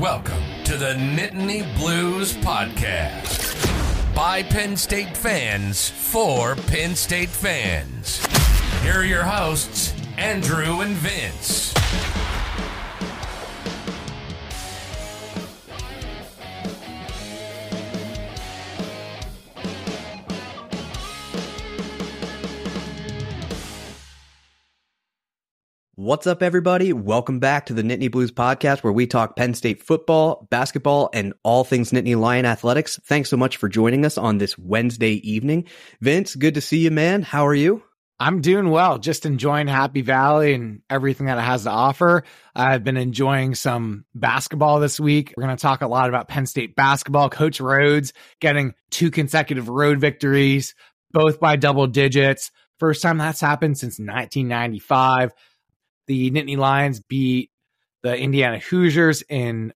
Welcome to the Nittany Blues Podcast. By Penn State fans for Penn State fans. Here are your hosts, Andrew and Vince. What's up, everybody? Welcome back to the Nittany Blues podcast, where we talk Penn State football, basketball, and all things Nittany Lion athletics. Thanks so much for joining us on this Wednesday evening. Vince, good to see you, man. How are you? I'm doing well, just enjoying Happy Valley and everything that it has to offer. I've been enjoying some basketball this week. We're going to talk a lot about Penn State basketball. Coach Rhoades getting two consecutive road victories, both by double digits. First time that's happened since 1995 the Nittany Lions beat the Indiana Hoosiers in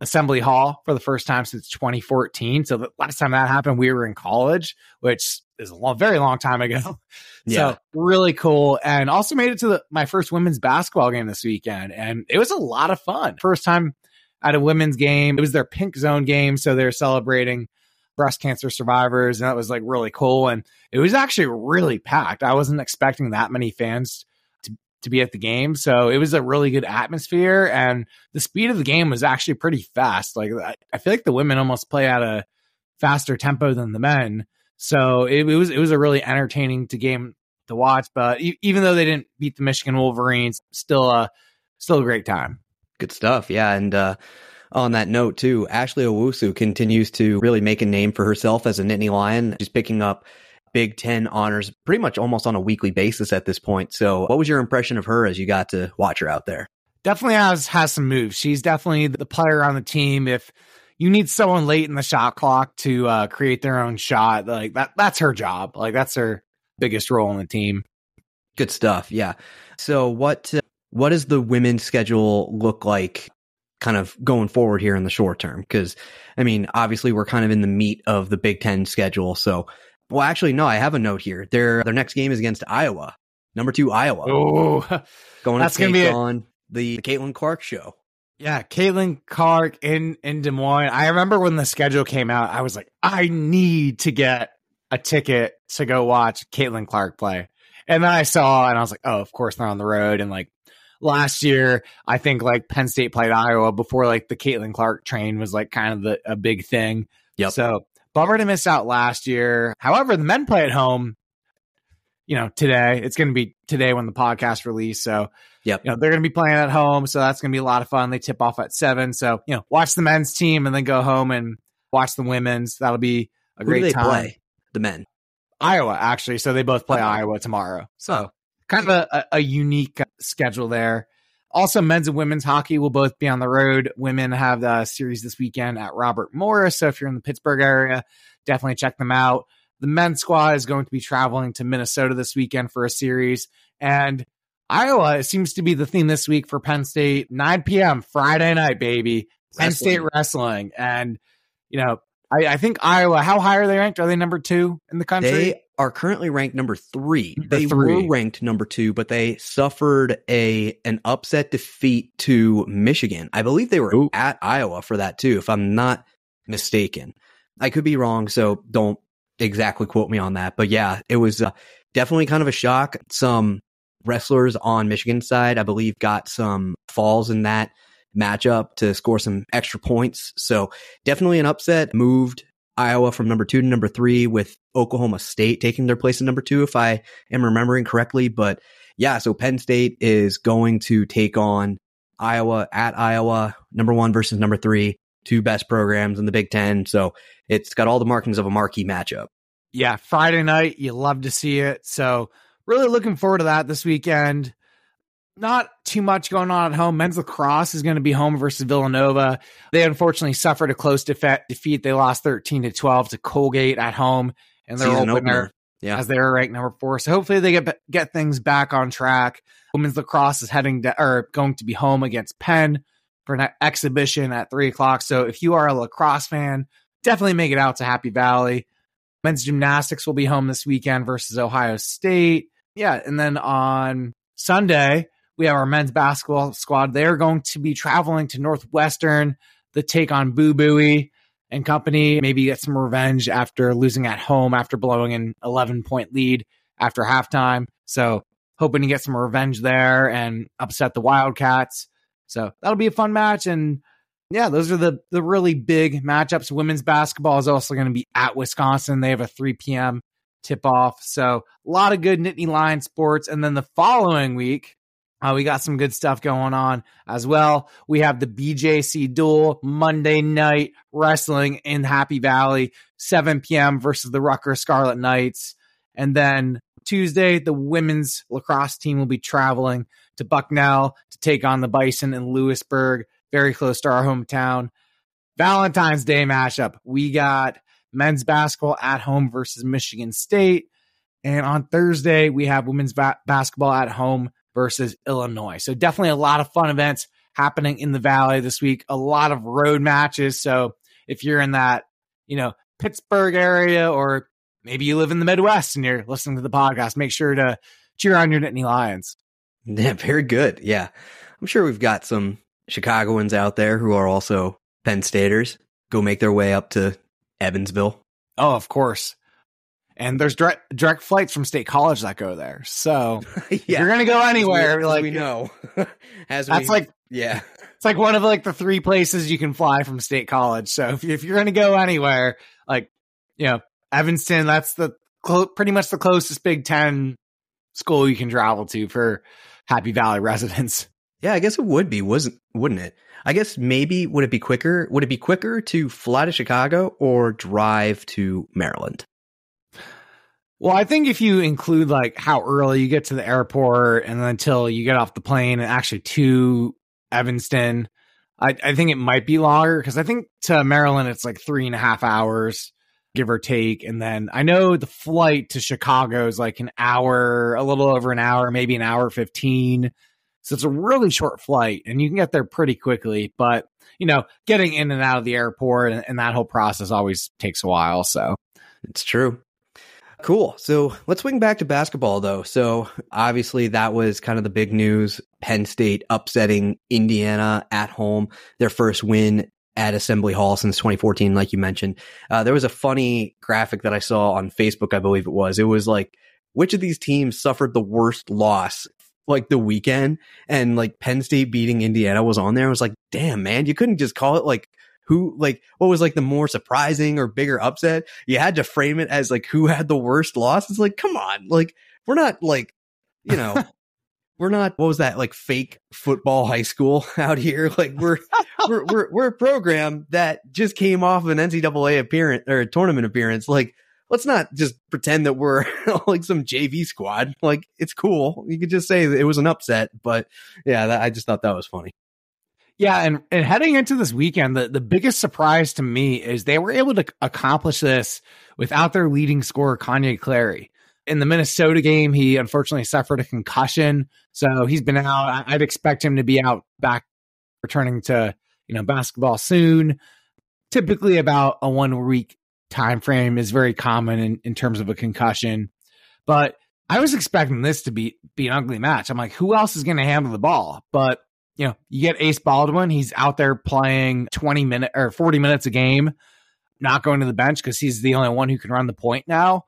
Assembly Hall for the first time since 2014. So the last time that happened, we were in college, which is a long, very long time ago. Yeah. So really cool. And also made it to the, my first women's basketball game this weekend. And it was a lot of fun. First time at a women's game. It was their pink zone game. So they're celebrating breast cancer survivors. And that was like really cool. And it was actually really packed. I wasn't expecting that many fans to be at the game. So it was a really good atmosphere and the speed of the game was actually pretty fast. Like I feel like the women almost play at a faster tempo than the men. So it, it was it was a really entertaining to game to watch. But even though they didn't beat the Michigan Wolverines, still a still a great time. Good stuff. Yeah, and uh, on that note too, Ashley Owusu continues to really make a name for herself as a Nittany Lion. She's picking up Big Ten honors pretty much almost on a weekly basis at this point. So, what was your impression of her as you got to watch her out there? Definitely has has some moves. She's definitely the player on the team. If you need someone late in the shot clock to uh, create their own shot, like that, that's her job. Like that's her biggest role in the team. Good stuff. Yeah. So, what uh, what does the women's schedule look like? Kind of going forward here in the short term, because I mean, obviously we're kind of in the meat of the Big Ten schedule. So, well, actually, no, I have a note here. Their their next game is against Iowa, number two Iowa. Oh, going that's going to be on the, the Caitlin Clark show. Yeah, Caitlin Clark in in Des Moines. I remember when the schedule came out, I was like, I need to get a ticket to go watch Caitlin Clark play. And then I saw, and I was like, oh, of course they're on the road. And like last year, I think like Penn State played Iowa before like the Caitlin Clark train was like kind of the, a big thing. Yep. So Bummer to miss out last year. However, the men play at home. You know, today it's going to be today when the podcast release. So, yep. you know, they're going to be playing at home. So that's going to be a lot of fun. They tip off at seven. So, you know, watch the men's team and then go home and watch the women's. That'll be a Who great time. Play? The men, Iowa, actually. So they both play oh. Iowa tomorrow. So kind of a, a unique schedule there. Also, men's and women's hockey will both be on the road. Women have the series this weekend at Robert Morris. So if you're in the Pittsburgh area, definitely check them out. The men's squad is going to be traveling to Minnesota this weekend for a series. And Iowa seems to be the theme this week for Penn State. 9 p.m. Friday night, baby. Penn wrestling. State wrestling. And, you know, I, I, think Iowa, how high are they ranked? Are they number two in the country? They are currently ranked number three. Number they three. were ranked number two, but they suffered a an upset defeat to Michigan. I believe they were Ooh. at Iowa for that too, if I'm not mistaken. I could be wrong, so don't exactly quote me on that. But yeah, it was uh, definitely kind of a shock. Some wrestlers on Michigan's side, I believe, got some falls in that matchup to score some extra points. So definitely an upset. Moved Iowa from number two to number three with Oklahoma State taking their place in number two, if I am remembering correctly. But yeah, so Penn State is going to take on Iowa at Iowa, number one versus number three, two best programs in the Big Ten. So it's got all the markings of a marquee matchup. Yeah, Friday night, you love to see it. So really looking forward to that this weekend not too much going on at home. Men's lacrosse is going to be home versus Villanova. They unfortunately suffered a close defeat. They lost 13 to 12 to Colgate at home and their opener, opener. Yeah. as they were ranked number four. So hopefully they get get things back on track. Women's lacrosse is heading to, or going to be home against Penn for an exhibition at three o'clock. So if you are a lacrosse fan, definitely make it out to Happy Valley. Men's gymnastics will be home this weekend versus Ohio State. Yeah, and then on Sunday we have our men's basketball squad. They're going to be traveling to Northwestern. the take on Boo Buie and company, maybe get some revenge after losing at home after blowing an 11 point lead after halftime. So hoping to get some revenge there and upset the Wildcats. So that'll be a fun match. And yeah, those are the the really big matchups. Women's basketball is also going to be at Wisconsin. They have a 3 p.m. tip off. So a lot of good Nittany Lion sports. And then the following week, uh, we got some good stuff going on as well. We have the BJC duel Monday night wrestling in Happy Valley, 7 p.m. versus the Rutgers Scarlet Knights. And then Tuesday, the women's lacrosse team will be traveling to Bucknell to take on the Bison in Lewisburg, very close to our hometown. Valentine's Day mashup. We got men's basketball at home versus Michigan State. And on Thursday, we have women's ba- basketball at home versus Illinois. So definitely a lot of fun events happening in the Valley this week. A lot of road matches. So if you're in that, you know, Pittsburgh area or maybe you live in the Midwest and you're listening to the podcast, make sure to cheer on your Nittany Lions. Yeah, very good. Yeah. I'm sure we've got some Chicagoans out there who are also Penn Staters go make their way up to Evansville. Oh, of course and there's direct direct flights from State College that go there. So yeah. you're gonna go anywhere. We, like we know, as that's we, like yeah, it's like one of like the three places you can fly from State College. So if, if you're gonna go anywhere, like you know Evanston, that's the clo- pretty much the closest Big Ten school you can travel to for Happy Valley residents. Yeah, I guess it would be, wasn't wouldn't it? I guess maybe would it be quicker? Would it be quicker to fly to Chicago or drive to Maryland? Well, I think if you include like how early you get to the airport and then until you get off the plane and actually to Evanston, I, I think it might be longer because I think to Maryland it's like three and a half hours, give or take. And then I know the flight to Chicago is like an hour, a little over an hour, maybe an hour 15. So it's a really short flight and you can get there pretty quickly. But, you know, getting in and out of the airport and, and that whole process always takes a while. So it's true. Cool. So let's swing back to basketball, though. So obviously, that was kind of the big news. Penn State upsetting Indiana at home, their first win at Assembly Hall since 2014, like you mentioned. Uh, there was a funny graphic that I saw on Facebook, I believe it was. It was like, which of these teams suffered the worst loss like the weekend? And like Penn State beating Indiana was on there. I was like, damn, man, you couldn't just call it like who like what was like the more surprising or bigger upset? You had to frame it as like who had the worst loss? It's like come on like we're not like you know we're not what was that like fake football high school out here? Like we're we're, we're we're a program that just came off of an ncaa appearance or a tournament appearance. Like let's not just pretend that we're like some jv squad. Like it's cool. You could just say it was an upset but yeah that, i just thought that was funny yeah, and, and heading into this weekend, the, the biggest surprise to me is they were able to accomplish this without their leading scorer, Kanye Clary. In the Minnesota game, he unfortunately suffered a concussion, so he's been out. I'd expect him to be out back, returning to you know basketball soon. Typically, about a one week time frame is very common in, in terms of a concussion, but I was expecting this to be be an ugly match. I'm like, who else is going to handle the ball? But you know, you get Ace Baldwin, he's out there playing 20 minutes or 40 minutes a game, not going to the bench because he's the only one who can run the point now.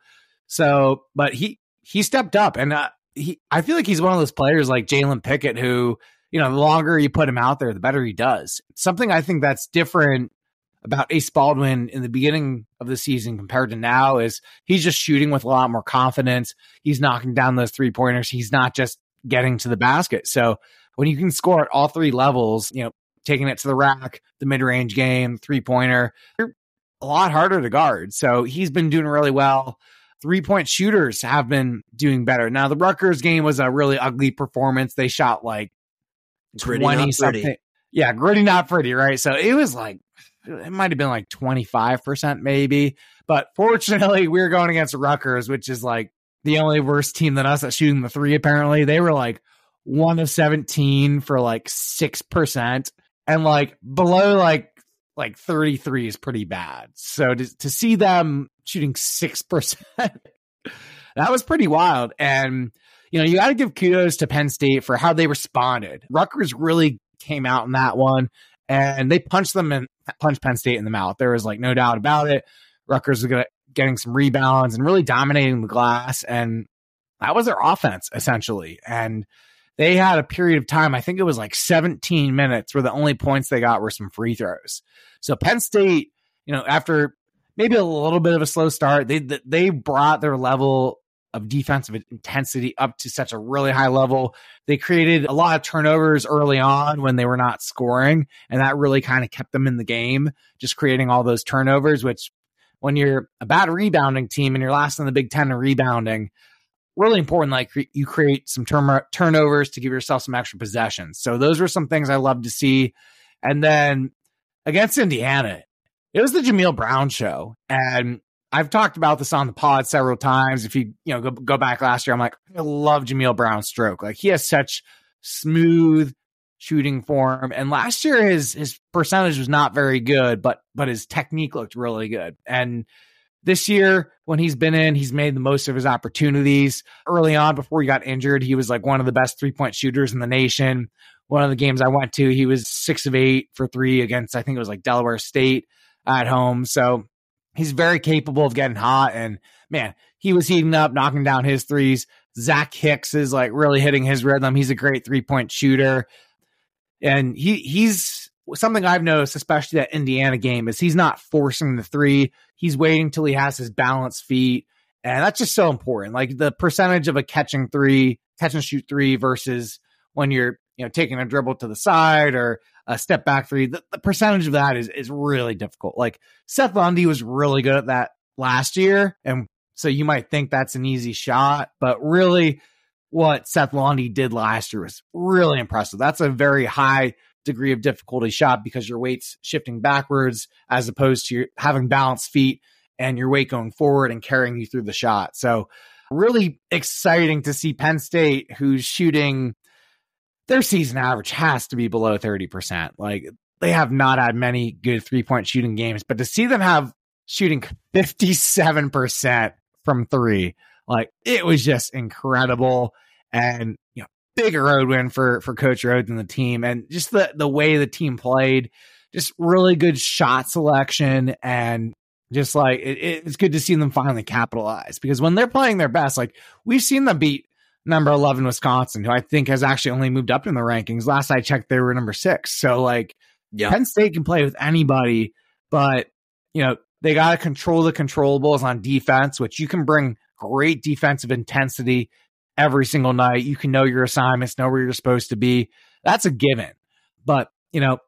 So, but he he stepped up, and uh, he I feel like he's one of those players like Jalen Pickett who, you know, the longer you put him out there, the better he does. Something I think that's different about Ace Baldwin in the beginning of the season compared to now is he's just shooting with a lot more confidence. He's knocking down those three pointers. He's not just getting to the basket. So when you can score at all three levels, you know, taking it to the rack, the mid range game, three pointer, you're a lot harder to guard. So he's been doing really well. Three point shooters have been doing better. Now, the Rutgers game was a really ugly performance. They shot like gritty, 20 something. Yeah, gritty, not pretty, right? So it was like, it might have been like 25% maybe. But fortunately, we were going against Rutgers, which is like the only worse team than us at shooting the three, apparently. They were like one of 17 for like 6% and like below like like 33 is pretty bad. So to, to see them shooting 6%, that was pretty wild. And, you know, you got to give kudos to Penn State for how they responded. Rutgers really came out in that one and they punched them and punched Penn State in the mouth. There was like no doubt about it. Rutgers was gonna, getting some rebounds and really dominating the glass, and that was their offense essentially. And they had a period of time, I think it was like 17 minutes, where the only points they got were some free throws. So Penn State, you know, after maybe a little bit of a slow start, they they brought their level of defensive intensity up to such a really high level. They created a lot of turnovers early on when they were not scoring, and that really kind of kept them in the game, just creating all those turnovers, which when you're a bad rebounding team and you're last in the Big Ten in rebounding, really important. Like you create some turn- turnovers to give yourself some extra possessions. So those were some things I love to see. And then against Indiana, it was the Jameel Brown show. And I've talked about this on the pod several times. If you, you know, go, go back last year, I'm like, I love Jameel Brown's stroke. Like he has such smooth shooting form. And last year his his percentage was not very good, but but his technique looked really good. And this year, when he's been in, he's made the most of his opportunities. Early on, before he got injured, he was like one of the best three point shooters in the nation. One of the games I went to, he was six of eight for three against, I think it was like Delaware State at home. So he's very capable of getting hot. And man, he was heating up, knocking down his threes. Zach Hicks is like really hitting his rhythm. He's a great three point shooter. And he he's something I've noticed, especially that Indiana game, is he's not forcing the three. He's waiting till he has his balanced feet. And that's just so important. Like the percentage of a catching three, catch and shoot three versus when you're, you know, taking a dribble to the side or a step back three, the, the percentage of that is is really difficult. Like Seth Lundy was really good at that last year. And so you might think that's an easy shot, but really what Seth Lundy did last year was really impressive. That's a very high degree of difficulty shot because your weight's shifting backwards as opposed to having balanced feet and your weight going forward and carrying you through the shot. So really exciting to see Penn State who's shooting their season average has to be below 30%. Like they have not had many good three-point shooting games, but to see them have shooting 57% from 3, like it was just incredible and big road win for for Coach Rhoades and the team, and just the the way the team played, just really good shot selection, and just like it, it's good to see them finally capitalize because when they're playing their best, like we've seen them beat number 11 Wisconsin, who I think has actually only moved up in the rankings. Last I checked, they were number six. So like yeah. Penn State can play with anybody, but you know, they got to control the controllables on defense, which you can bring great defensive intensity every single night. You can know your assignments, know where you're supposed to be. That's a given. But, you know,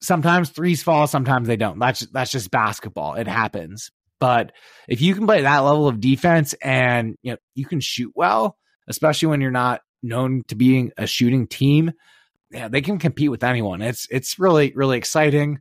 sometimes threes fall, sometimes they don't. That's that's just basketball. It happens. But if you can play that level of defense and, you know, you can shoot well, especially when you're not known to being a shooting team, yeah, they can compete with anyone. It's it's really really exciting.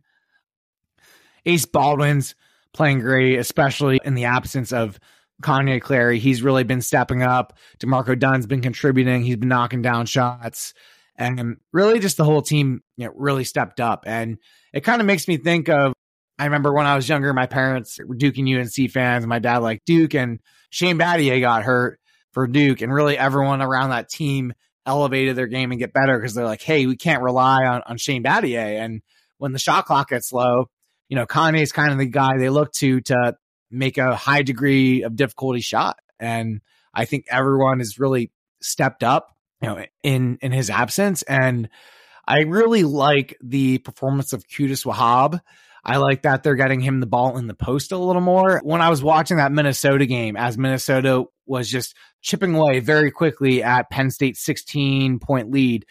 Ace Baldwin's playing great, especially in the absence of Kanye Clary, he's really been stepping up. D'Marco Dunn's been contributing. He's been knocking down shots. And really just the whole team, you know, really stepped up. And it kind of makes me think of I remember when I was younger, my parents were Duke and UNC fans. My dad liked Duke and Shane Battier got hurt for Duke. And really everyone around that team elevated their game and get better because they're like, hey, we can't rely on, on Shane Battier. And when the shot clock gets low, you know, Kanye's kind of the guy they look to to make a high degree of difficulty shot. And I think everyone has really stepped up, you know, in in his absence. And I really like the performance of Qudus Wahab. I like that they're getting him the ball in the post a little more. When I was watching that Minnesota game, as Minnesota was just chipping away very quickly at Penn State's 16 point lead,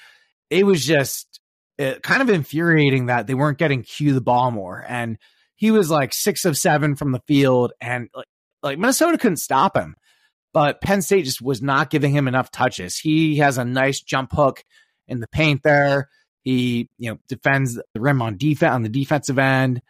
it was just uh, kind of infuriating that they weren't getting Q the ball more. And he was like six of seven from the field, and like, like Minnesota couldn't stop him. But Penn State just was not giving him enough touches. He has a nice jump hook in the paint there. He, you know, defends the rim on defense on the defensive end.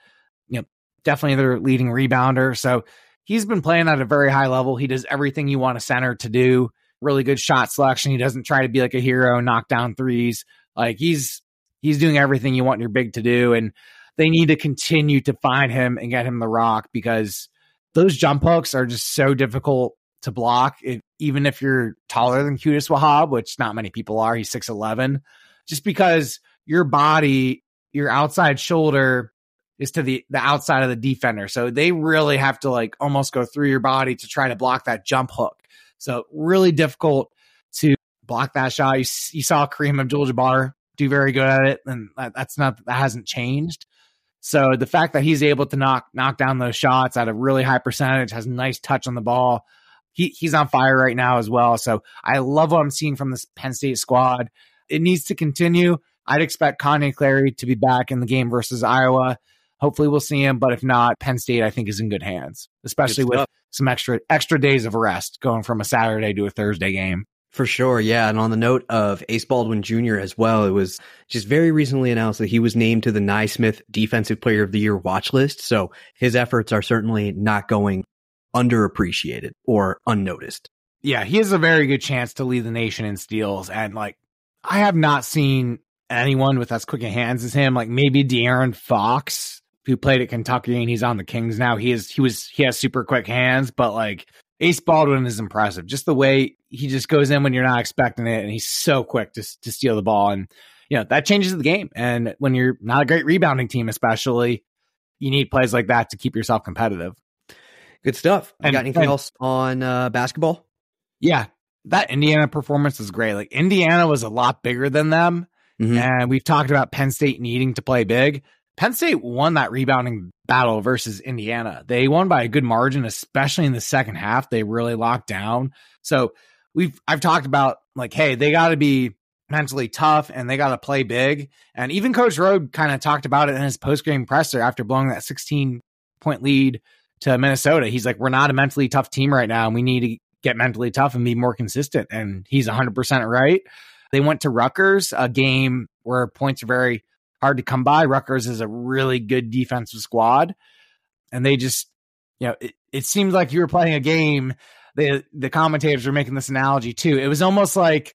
You know, definitely their leading rebounder. So he's been playing at a very high level. He does everything you want a center to do. Really good shot selection. He doesn't try to be like a hero, knock down threes. Like he's he's doing everything you want your big to do. And they need to continue to find him and get him the rock because those jump hooks are just so difficult to block. It, even if you're taller than Qudus Wahab, which not many people are, he's 6'11, just because your body your outside shoulder is to the the outside of the defender. So they really have to like almost go through your body to try to block that jump hook. So really difficult to block that shot. You, you saw Kareem Abdul-Jabbar do very good at it, and that, that's not that hasn't changed. So the fact that he's able to knock knock down those shots at a really high percentage, has a nice touch on the ball. He he's on fire right now as well. So I love what I'm seeing from this Penn State squad. It needs to continue. I'd expect Kanye Clary to be back in the game versus Iowa. Hopefully we'll see him, but if not, Penn State I think is in good hands, especially with some extra extra days of rest going from a Saturday to a Thursday game. For sure, yeah. And on the note of Ace Baldwin Jr. as well, it was just very recently announced that he was named to the Naismith Defensive Player of the Year watch list. So his efforts are certainly not going underappreciated or unnoticed. Yeah, he has a very good chance to lead the nation in steals. And like, I have not seen anyone with as quick hands as him. Like maybe De'Aaron Fox, who played at Kentucky and he's on the Kings now. He is he was he has super quick hands, but like Ace Baldwin is impressive. Just the way he just goes in when you're not expecting it, and he's so quick to to steal the ball, and you know that changes the game. And when you're not a great rebounding team, especially, you need plays like that to keep yourself competitive. Good stuff. And, got anything and, else on uh, basketball? Yeah, that Indiana performance was great. Like Indiana was a lot bigger than them, mm-hmm. and we've talked about Penn State needing to play big. Penn State won that rebounding battle versus Indiana. They won by a good margin, especially in the second half. They really locked down. So we've I've talked about like, hey, they got to be mentally tough and they got to play big. And even Coach Rode kind of talked about it in his post game presser after blowing that 16 point lead to Minnesota. He's like, we're not a mentally tough team right now, and we need to get mentally tough and be more consistent. And he's 100% right. They went to Rutgers, a game where points are very hard to come by. Rutgers is a really good defensive squad, and they just, you know, it, it seems like you were playing a game. The the commentators were making this analogy too. It was almost like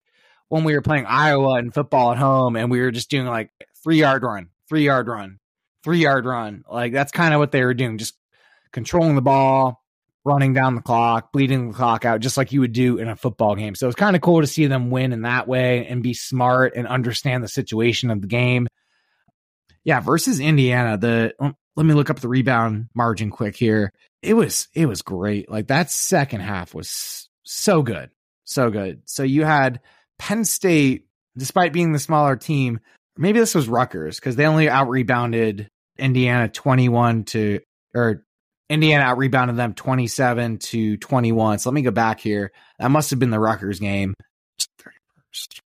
when we were playing Iowa and football at home, and we were just doing like three yard run, three yard run, three yard run. Like that's kind of what they were doing, just controlling the ball, running down the clock, bleeding the clock out, just like you would do in a football game. So it's kind of cool to see them win in that way and be smart and understand the situation of the game. Yeah, versus Indiana, the um, let me look up the rebound margin quick here. It was it was great. Like that second half was so good. So good. So you had Penn State despite being the smaller team, maybe this was Rutgers because they only out rebounded Indiana 21 to or Indiana out rebounded them 27 to 21. So let me go back here. That must have been the Rutgers game. 31st.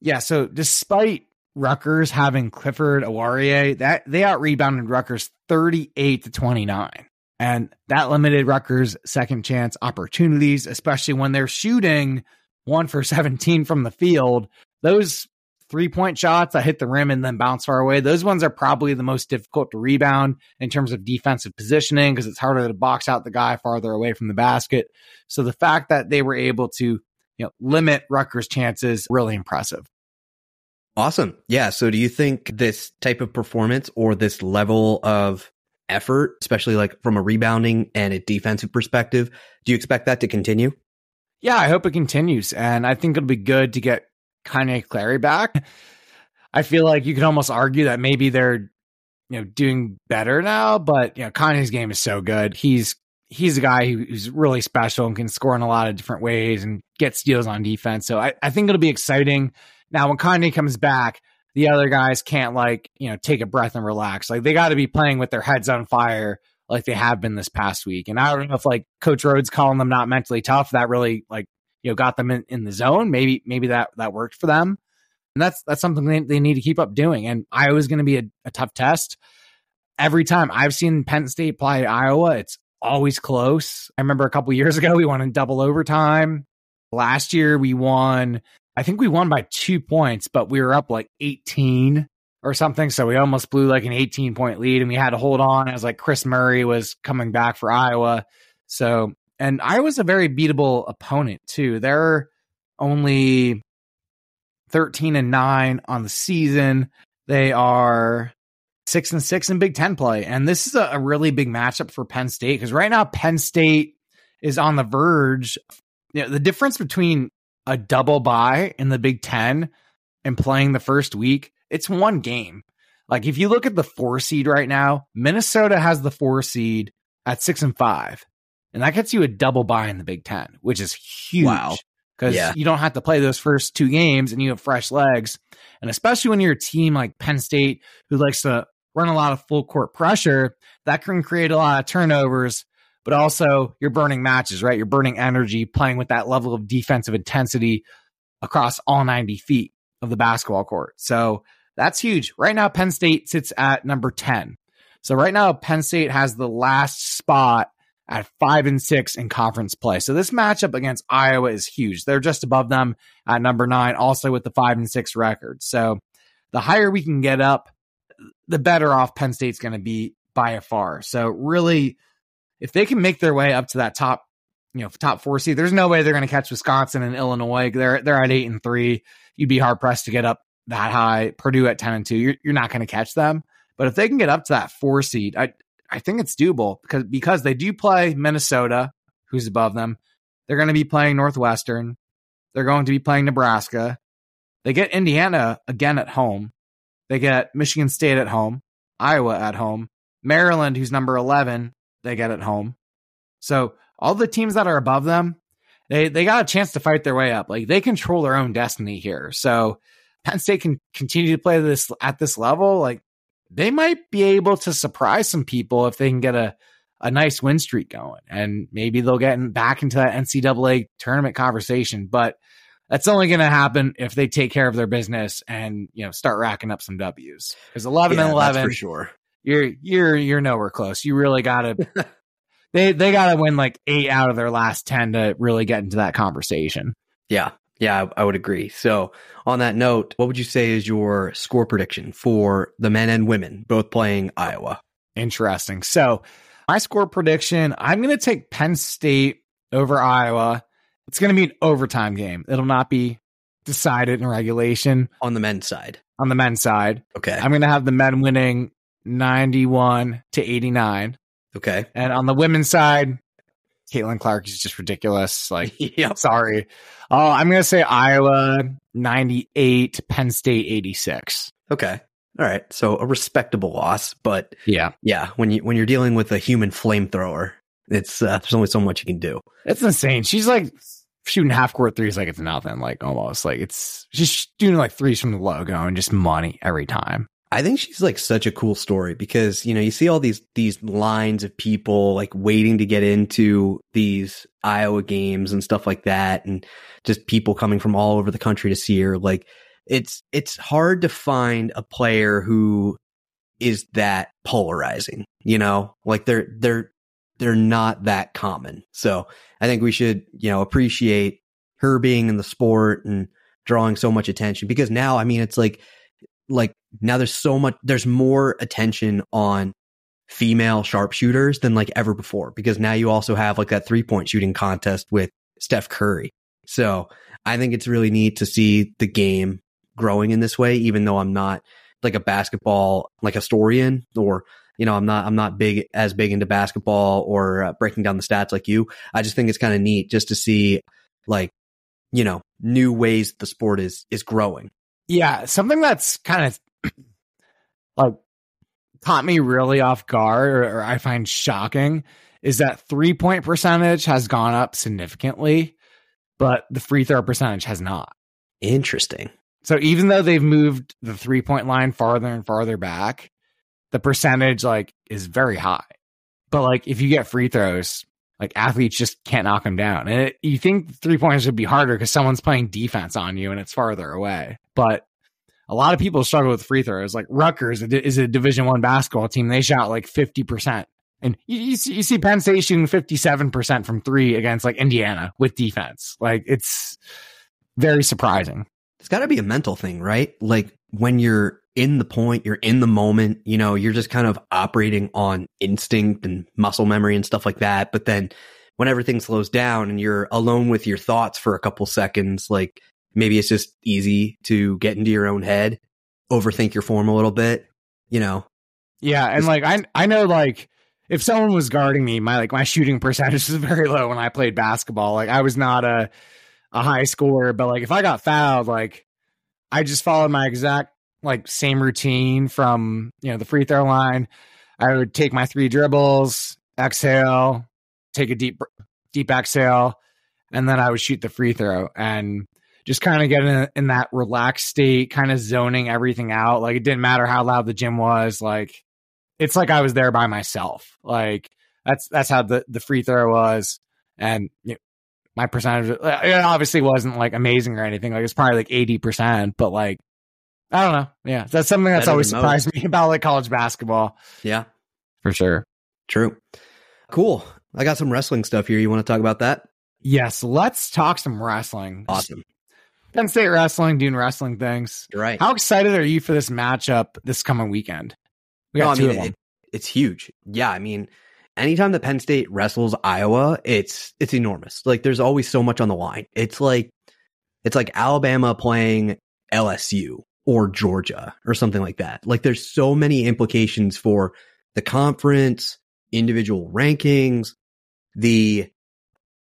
Yeah, so despite Rutgers having Clifford Omoruyi, that they out rebounded Rutgers 38 to 29. And that limited Rutgers' second chance opportunities, especially when they're shooting one for 17 from the field. Those three point shots that hit the rim and then bounce far away, those ones are probably the most difficult to rebound in terms of defensive positioning because it's harder to box out the guy farther away from the basket. So the fact that they were able to you know, limit Rutgers' chances really impressive. Awesome. Yeah. So do you think this type of performance or this level of effort, especially like from a rebounding and a defensive perspective, do you expect that to continue? Yeah, I hope it continues. And I think it'll be good to get Kanye Clary back. I feel like you could almost argue that maybe they're, you know, doing better now, but you know, Kanye's game is so good. He's he's a guy who's really special and can score in a lot of different ways and get steals on defense. So I, I think it'll be exciting. Now, when Kanye comes back, the other guys can't like, you know, take a breath and relax. Like they got to be playing with their heads on fire like they have been this past week. And I don't know if like Coach Rhoades calling them not mentally tough, that really like, you know, got them in, in the zone. Maybe, maybe that, that worked for them. And that's, that's something they, they need to keep up doing. And Iowa's going to be a, a tough test. Every time I've seen Penn State play Iowa, it's always close. I remember a couple years ago, we won in double overtime. Last year, we won I think we won by two points, but we were up like 18 or something. So we almost blew like an 18 point lead and we had to hold on as like Kris Murray was coming back for Iowa. So, and Iowa's a very beatable opponent too. They're only 13 and 9 on the season. They are six and six in Big Ten play. And this is a, a really big matchup for Penn State because right now Penn State is on the verge. You know, the difference between a double bye in the Big Ten and playing the first week it's one game. Like if you look at the four seed right now, Minnesota has the four seed at six and five. And that gets you a double bye in the Big Ten, which is huge. Wow. Because yeah. you don't have to play those first two games and you have fresh legs. And especially when you're a team like Penn State who likes to run a lot of full court pressure, that can create a lot of turnovers, but also you're burning matches, right? You're burning energy playing with that level of defensive intensity across all 90 feet of the basketball court. So that's huge. Right now, Penn State sits at number 10. So right now, Penn State has the last spot at five and six in conference play. So this matchup against Iowa is huge. They're just above them at number nine, also with the five and six record. So the higher we can get up, the better off Penn State's going to be by far. So really, if they can make their way up to that top, you know, top four seed, there's no way they're going to catch Wisconsin and Illinois. They're they're at eight and three. You'd be hard pressed to get up that high. Purdue at ten and two. You're you're not going to catch them. But if they can get up to that four seed, I I think it's doable because because they do play Minnesota, who's above them. They're going to be playing Northwestern. They're going to be playing Nebraska. They get Indiana again at home. They get Michigan State at home, Iowa at home, Maryland, who's number 11, they get at home. So all the teams that are above them, they they got a chance to fight their way up. Like they control their own destiny here. So Penn State can continue to play this at this level. Like they might be able to surprise some people if they can get a a nice win streak going, and maybe they'll get back into that NCAA tournament conversation. But that's only going to happen if they take care of their business and you know start racking up some W's. Because eleven yeah, and eleven for sure, you're you're you're nowhere close. You really got to. they they got to win like eight out of their last ten to really get into that conversation. Yeah, yeah, I, I, would agree. So, on that note, what would you say is your score prediction for the men and women both playing Iowa? Interesting. So, my score prediction, I'm going to take Penn State over Iowa. It's going to be an overtime game. It'll not be decided in regulation. On the men's side. On the men's side. Okay. I'm going to have the men winning 91 to 89. Okay. And on the women's side, Caitlin Clark is just ridiculous. Like, yeah, sorry. Oh, I'm going to say Iowa 98, Penn State 86. Okay. All right. So a respectable loss, but yeah. Yeah. When you, when you're dealing with a human flamethrower, it's, uh, there's only so much you can do. It's insane. She's like shooting half court threes like it's nothing, like almost like it's, she's doing like threes from the logo and just money every time. I think she's like such a cool story because, you know, you see all these, these lines of people like waiting to get into these Iowa games and stuff like that. And just people coming from all over the country to see her. Like it's, it's hard to find a player who is that polarizing, you know, like they're, they're, they're not that common. So I think we should, you know, appreciate her being in the sport and drawing so much attention because now, I mean, it's like, like now there's so much, there's more attention on female sharpshooters than like ever before because now you also have like that three point shooting contest with Steph Curry. So I think it's really neat to see the game growing in this way, even though I'm not like a basketball like historian or you know I'm not I'm not big as big into basketball or uh, breaking down the stats like you. I just think it's kind of neat just to see like you know new ways the sport is is growing. Yeah, something that's kind of like caught me really off guard or, or I find shocking is that three point percentage has gone up significantly, but the free throw percentage has not. Interesting. So even though they've moved the three point line farther and farther back, the percentage like is very high. But like if you get free throws, like athletes just can't knock them down. And it, you think three pointers would be harder because someone's playing defense on you and it's farther away. But a lot of people struggle with free throws. Like Rutgers is a Division One basketball team; they shot like fifty percent, and you, you, see, you see Penn State shooting fifty seven percent from three against like Indiana with defense. Like it's very surprising. It's got to be a mental thing, right? Like when you're in the point, you're in the moment. You know, you're just kind of operating on instinct and muscle memory and stuff like that. But then when everything slows down and you're alone with your thoughts for a couple seconds, like maybe it's just easy to get into your own head, overthink your form a little bit, you know. Yeah, and like I I know like if someone was guarding me, my like my shooting percentage was very low when I played basketball. Like I was not a a high scorer, but like if I got fouled, like I just followed my exact like same routine from you know the free throw line. I would take my three dribbles, exhale, take a deep deep exhale, and then I would shoot the free throw and just kind of get in, in that relaxed state, kind of zoning everything out. Like it didn't matter how loud the gym was. Like it's like I was there by myself. Like that's that's how the the free throw was, and you know, my percentage uh, it obviously wasn't like amazing or anything. Like it's probably like eighty percent, but like I don't know. Yeah, that's something that's Better always surprised me about like college basketball. Yeah, for sure. True. Cool. I got some wrestling stuff here. You want to talk about that? Yes, let's talk some wrestling. Awesome. Penn State wrestling, doing wrestling things. You're right. How excited are you for this matchup this coming weekend? We got no, I mean, of them. It, it's huge. Yeah, I mean, anytime that Penn State wrestles Iowa, it's it's enormous. Like there's always so much on the line. It's like it's like Alabama playing LSU or Georgia or something like that. Like there's so many implications for the conference, individual rankings, the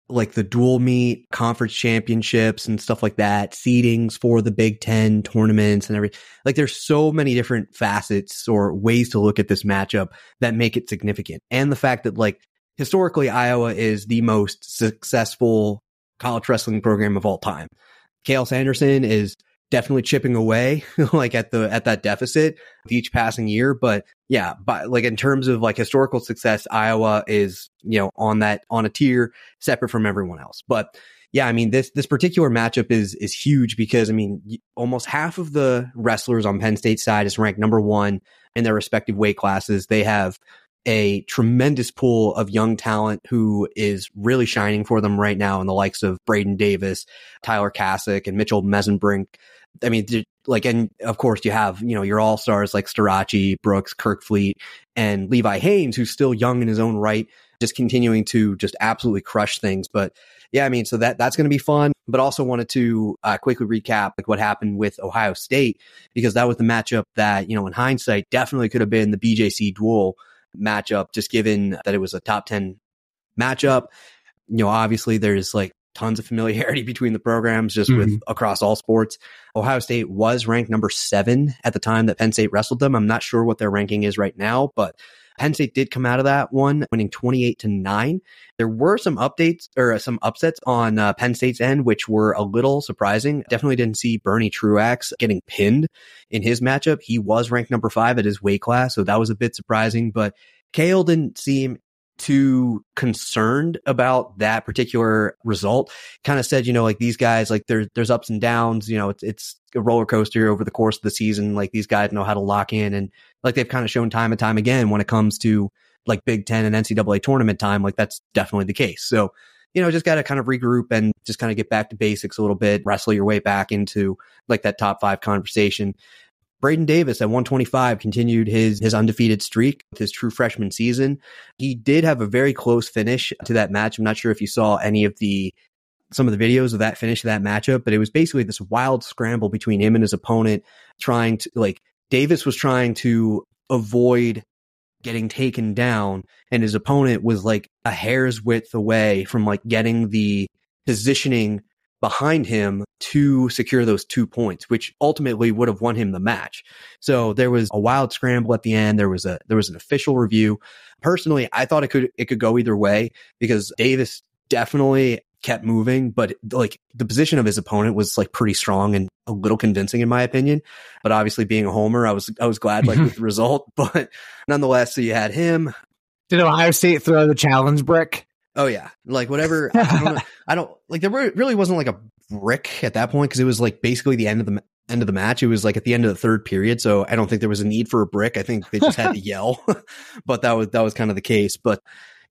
like the dual meet conference championships and stuff like that, seedings for the Big Ten tournaments and everything. Like there's so many different facets or ways to look at this matchup that make it significant. And the fact that like historically Iowa is the most successful college wrestling program of all time. Cael Sanderson is definitely chipping away like at the at that deficit with each passing year. But yeah but like in terms of like historical success iowa is you know on that on a tier separate from everyone else. But yeah i mean this this particular matchup is is huge because i mean almost half of the wrestlers on penn state side is ranked number one in their respective weight classes. They have a tremendous pool of young talent who is really shining for them right now in the likes of Braeden Davis, Tyler Kasak, and Mitchell Mesenbrink. I mean, like, and of course you have, you know, your all stars like Starocci, Brooks, Kerkvliet, and Levi Haines, who's still young in his own right, just continuing to just absolutely crush things. But yeah, I mean, so that, that's going to be fun, but also wanted to uh, quickly recap like what happened with Ohio State, because that was the matchup that, you know, in hindsight definitely could have been the BJC duel matchup, just given that it was a top 10 matchup. You know, obviously there's like tons of familiarity between the programs just mm-hmm. with across all sports. Ohio State was ranked number seven at the time that Penn State wrestled them. I'm not sure what their ranking is right now, but Penn State did come out of that one winning 28 to 9. There were some updates or some upsets on uh, Penn State's end, which were a little surprising. Definitely didn't see Bernie Truax getting pinned in his matchup. He was ranked number five at his weight class, so that was a bit surprising, but Cael didn't seem too concerned about that particular result. Kind of said, you know, like these guys, like there's there's ups and downs. You know, it's it's a roller coaster over the course of the season. Like these guys know how to lock in, and like they've kind of shown time and time again when it comes to like Big Ten and NCAA tournament time. Like that's definitely the case. So. You know, just got to kind of regroup and just kind of get back to basics a little bit, wrestle your way back into like that top five conversation. Braeden Davis at 125 continued his his undefeated streak with his true freshman season. He did have a very close finish to that match. I'm not sure if you saw any of the some of the videos of that finish of that matchup, but it was basically this wild scramble between him and his opponent trying to like Davis was trying to avoid getting taken down and his opponent was like a hair's width away from like getting the positioning behind him to secure those two points, which ultimately would have won him the match. So there was a wild scramble at the end. There was a there was an official review. Personally, I thought it could it could go either way because Davis definitely kept moving, but like the position of his opponent was like pretty strong and a little convincing in my opinion. But obviously being a homer, I was I was glad like with the result. But nonetheless, so you had him. Did Ohio State throw the challenge brick? Oh yeah, like whatever. I don't, I don't like there really wasn't like a brick at that point because it was like basically the end of the end of the match. It was like at the end of the third period, so I don't think there was a need for a brick. I think they just had to yell, but that was that was kind of the case. But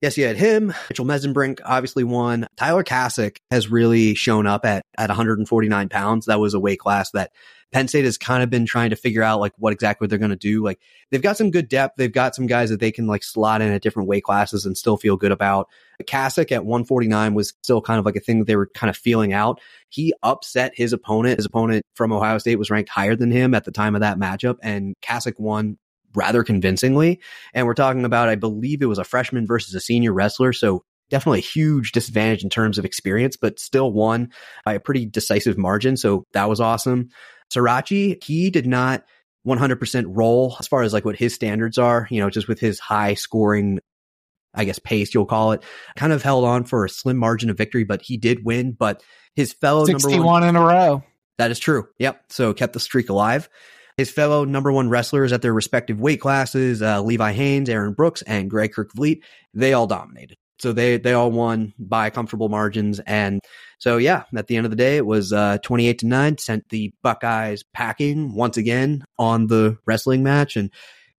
yes, you had him. Mitchell Mesenbrink obviously won. Tyler Kasak has really shown up at at 149 pounds. That was a weight class that Penn State has kind of been trying to figure out like what exactly they're going to do. Like they've got some good depth. They've got some guys that they can like slot in at different weight classes and still feel good about. Kasak at 149 was still kind of like a thing that they were kind of feeling out. He upset his opponent. His opponent from Ohio State was ranked higher than him at the time of that matchup and Kasak won rather convincingly. And we're talking about, I believe it was a freshman versus a senior wrestler. So definitely a huge disadvantage in terms of experience, but still won by a pretty decisive margin. So that was awesome. Starocci, he did not 100% roll as far as like what his standards are, you know, just with his high scoring, I guess pace, you'll call it, kind of held on for a slim margin of victory, but he did win. But his fellow 61 number one, in a row. That is true. Yep. So kept the streak alive. His fellow number one wrestlers at their respective weight classes, uh, Levi Haines, Aaron Brooks, and Greg Kerkvliet, they all dominated. So they they all won by comfortable margins. And so yeah, at the end of the day, it was uh, twenty eight to nine. Sent the Buckeyes packing once again on the wrestling match. And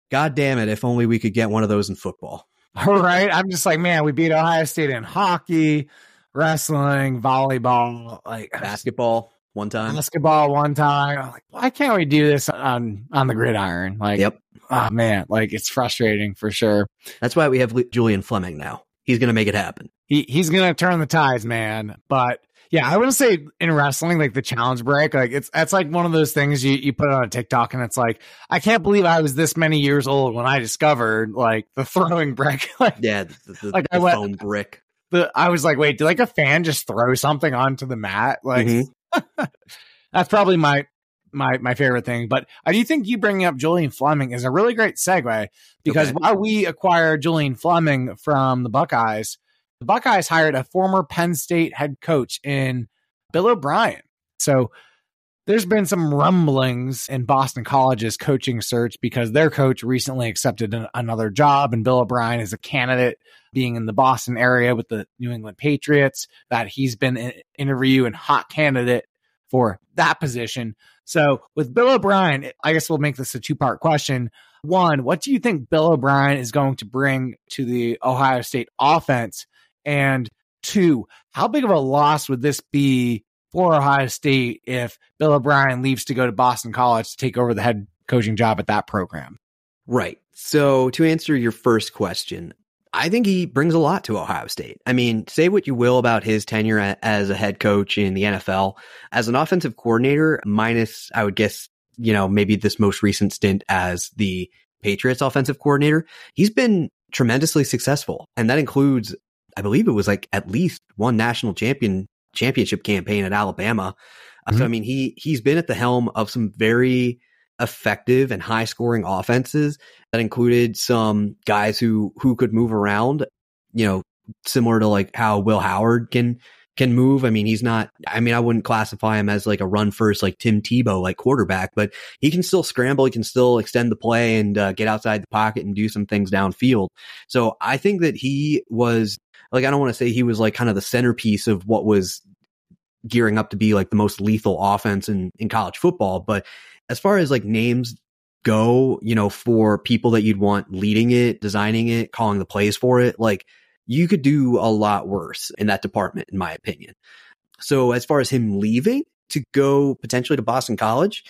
god damn it, if only we could get one of those in football. All right, I'm just like, man, we beat Ohio State in hockey, wrestling, volleyball, like basketball one time. Basketball one time. I'm like, why can't we do this on on the gridiron? Like, yep. Oh man, like it's frustrating for sure. That's why we have Julian Fleming now. He's going to make it happen. He he's going to turn the tides, man. But yeah, I wouldn't say in wrestling like the challenge brick. Like it's that's like one of those things you you put on a TikTok and it's like I can't believe I was this many years old when I discovered like the throwing brick. like yeah, the, the, like the I went, brick. The I was like, wait, did like a fan just throw something onto the mat? Like. Mm-hmm. That's probably my my my favorite thing. But I do think you bringing up Julian Fleming is a really great segue because okay. while we acquired Julian Fleming from the Buckeyes, the Buckeyes hired a former Penn State head coach in Bill O'Brien. So there's been some rumblings in Boston College's coaching search because their coach recently accepted an, another job, and Bill O'Brien is a candidate being in the Boston area with the New England Patriots. That he's been an interview and hot candidate for that position. So with Bill O'Brien, I guess we'll make this a two part question. One, what do you think Bill O'Brien is going to bring to the Ohio State offense? And two, how big of a loss would this be for Ohio State if Bill O'Brien leaves to go to Boston College to take over the head coaching job at that program? Right. So to answer your first question, I think he brings a lot to Ohio State. I mean, say what you will about his tenure as a head coach in the NFL. As an offensive coordinator, minus, I would guess, you know, maybe this most recent stint as the Patriots offensive coordinator, he's been tremendously successful. And that includes, I believe it was like at least one national champion championship campaign at Alabama. Mm-hmm. So, I mean, he, he's been at the helm of some very effective and high scoring offenses that included some guys who who could move around, you know, similar to like how Will Howard can can move. I mean, he's not, I mean, I wouldn't classify him as like a run first, like Tim Tebow, like quarterback, but he can still scramble. He can still extend the play and uh, get outside the pocket and do some things downfield. So I think that he was like, I don't want to say he was like kind of the centerpiece of what was gearing up to be like the most lethal offense in, in college football. But as far as like names go, you know, for people that you'd want leading it, designing it, calling the plays for it, like you could do a lot worse in that department, in my opinion. So as far as him leaving to go potentially to Boston College,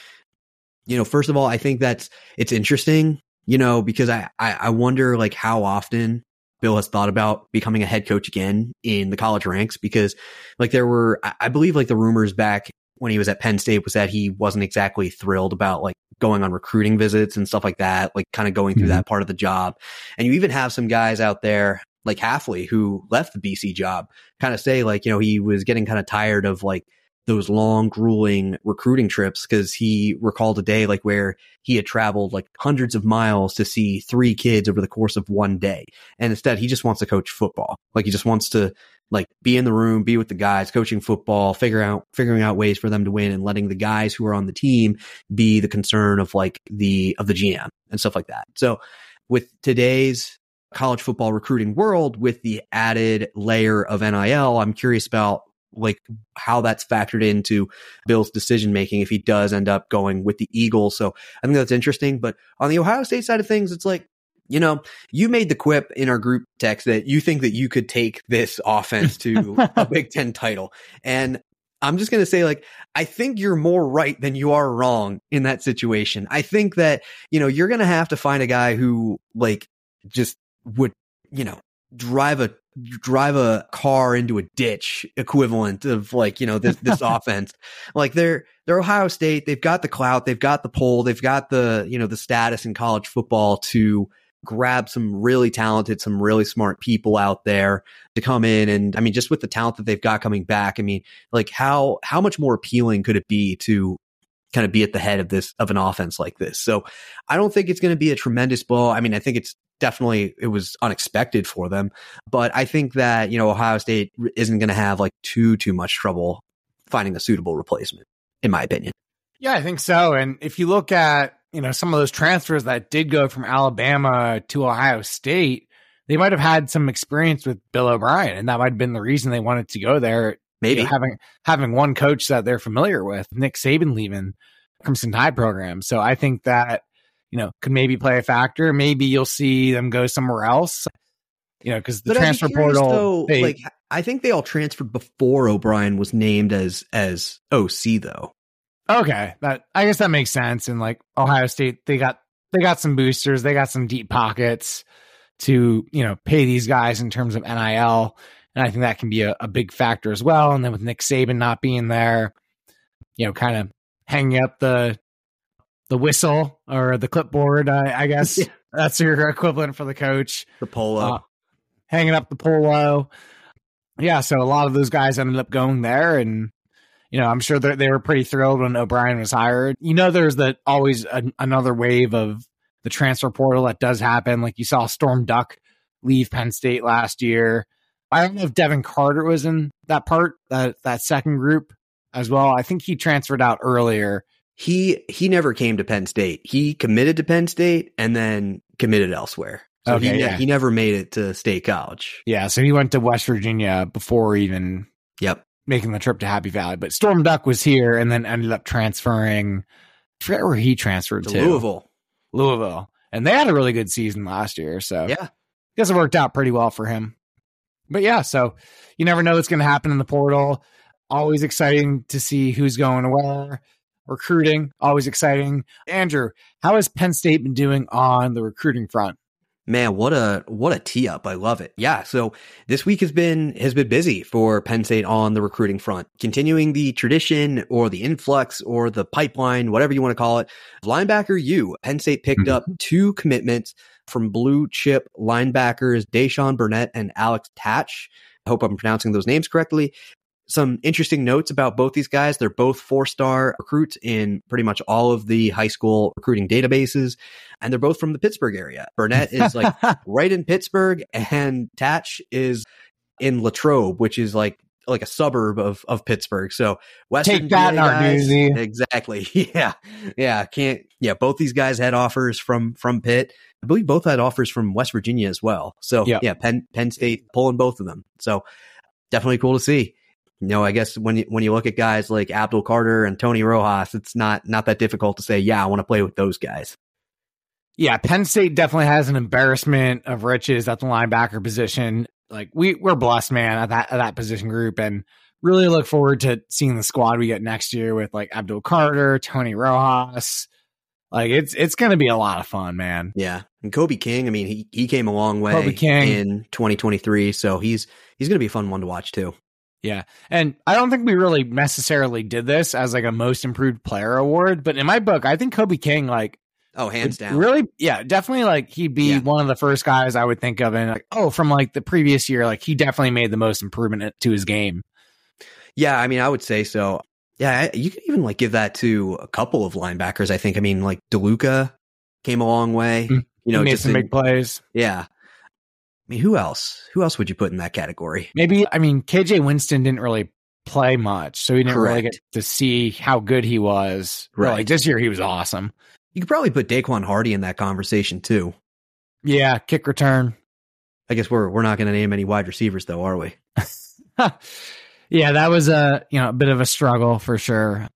you know, first of all, I think that's it's interesting, you know, because I, I, I wonder like how often Bill has thought about becoming a head coach again in the college ranks because like there were I believe like the rumors back when he was at Penn State was that he wasn't exactly thrilled about like going on recruiting visits and stuff like that, like kind of going through mm-hmm. that part of the job. And you even have some guys out there like Hafley who left the BC job kind of say like, you know, he was getting kind of tired of like those long grueling recruiting trips because he recalled a day like where he had traveled like hundreds of miles to see three kids over the course of one day. And instead he just wants to coach football. Like he just wants to like be in the room, be with the guys, coaching football, figure out figuring out ways for them to win and letting the guys who are on the team be the concern of like the of the GM and stuff like that. So with today's college football recruiting world with the added layer of NIL, I'm curious about like how that's factored into Bill's decision making if he does end up going with the Eagles. So I think that's interesting. But on the Ohio State side of things, it's like you know, you made the quip in our group text that you think that you could take this offense to a Big Ten title. And I'm just going to say, like, I think you're more right than you are wrong in that situation. I think that, you know, you're going to have to find a guy who, like, just would, you know, drive a drive a car into a ditch equivalent of like you know this this offense like they're they're ohio state they've got the clout they've got the pull they've got the you know the status in college football to grab some really talented, some really smart people out there to come in. And I mean, just with the talent that they've got coming back, I mean, like how, how much more appealing could it be to kind of be at the head of this of an offense like this. So I don't think it's going to be a tremendous blow. I mean, I think it's definitely it was unexpected for them, but I think that you know Ohio State isn't going to have like too too much trouble finding a suitable replacement, in my opinion. Yeah, I think so. And if you look at you know some of those transfers that did go from Alabama to Ohio State, they might have had some experience with Bill O'Brien, and that might have been the reason they wanted to go there. Maybe you know, having having one coach that they're familiar with, Nick Saban leaving Crimson Tide program. So I think that you know could maybe play a factor. Maybe you'll see them go somewhere else. You know, because the but transfer portal. Though, they, like I think they all transferred before O'Brien was named as as OC though. Okay, that I guess that makes sense. And like Ohio State, they got they got some boosters, they got some deep pockets to you know pay these guys in terms of NIL, and I think that can be a, a big factor as well. And then with Nick Saban not being there, you know, kind of hanging up the the whistle or the clipboard, I, I guess yeah. that's your equivalent for the coach. The polo, uh, hanging up the polo. Yeah, so a lot of those guys ended up going there, and you know, I'm sure that they were pretty thrilled when O'Brien was hired. You know, there's that always a, another wave of the transfer portal that does happen. Like you saw Storm Duck leave Penn State last year. I don't know if Devin Carter was in that part, that that second group as well. I think he transferred out earlier. He he never came to Penn State. He committed to Penn State and then committed elsewhere. So okay, he, yeah. he never made it to state college. Yeah, so he went to West Virginia before even Yep making the trip to Happy Valley. But Storm Duck was here and then ended up transferring. I forget where he transferred to, to. Louisville. Louisville. And they had a really good season last year. So yeah, I guess it worked out pretty well for him. But yeah, so you never know what's going to happen in the portal. Always exciting to see who's going where. Recruiting, always exciting. Andrew, how has Penn State been doing on the recruiting front? Man, what a what a tee up. I love it. Yeah, so this week has been has been busy for Penn State on the recruiting front. Continuing the tradition or the influx or the pipeline, whatever you want to call it. Linebacker you Penn State picked mm-hmm. up two commitments from blue chip linebackers Dayshaun Burnett and Alex Tatsch. I hope I'm pronouncing those names correctly some interesting notes about both these guys. They're both four star recruits in pretty much all of the high school recruiting databases, and they're both from the Pittsburgh area. Burnett is like right in Pittsburgh, and Tatsch is in Latrobe, which is like like a suburb of of Pittsburgh. So Western take that, guys, exactly. Yeah, yeah. Can't. Yeah, both these guys had offers from from Pitt. I believe both had offers from West Virginia as well. So yep. yeah, Penn Penn State pulling both of them. So definitely cool to see you know, I guess when you, when you look at guys like Abdul Carter and Tony Rojas, it's not not that difficult to say, yeah, I want to play with those guys. Yeah, Penn State definitely has an embarrassment of riches at the linebacker position. Like we we're blessed, man, at that at that position group, and really look forward to seeing the squad we get next year with like Abdul Carter, Tony Rojas. Like it's it's going to be a lot of fun, man. Yeah, and Kobe King. I mean, he he came a long way Kobe King. in 2023, so he's he's going to be a fun one to watch too. Yeah. And I don't think we really necessarily did this as like a most improved player award, but in my book, I think Kobe King, like, oh, hands down. Really? Yeah, definitely. Like, he'd be yeah. one of the first guys I would think of. And like, oh, from like the previous year, like, he definitely made the most improvement to his game. Yeah. I mean, I would say so. Yeah. You could even like give that to a couple of linebackers. I think. I mean, like, DeLuca came a long way. Mm-hmm. You know, he made just some in, big plays. Yeah. I mean, who else? Who else would you put in that category? Maybe, I mean, KJ Winston didn't really play much, so he didn't Correct. really get to see how good he was. Right. Like this year, he was awesome. You could probably put Daquan Hardy in that conversation too. Yeah, kick return. I guess we're we're not going to name any wide receivers though, are we? yeah, that was a you know a bit of a struggle for sure.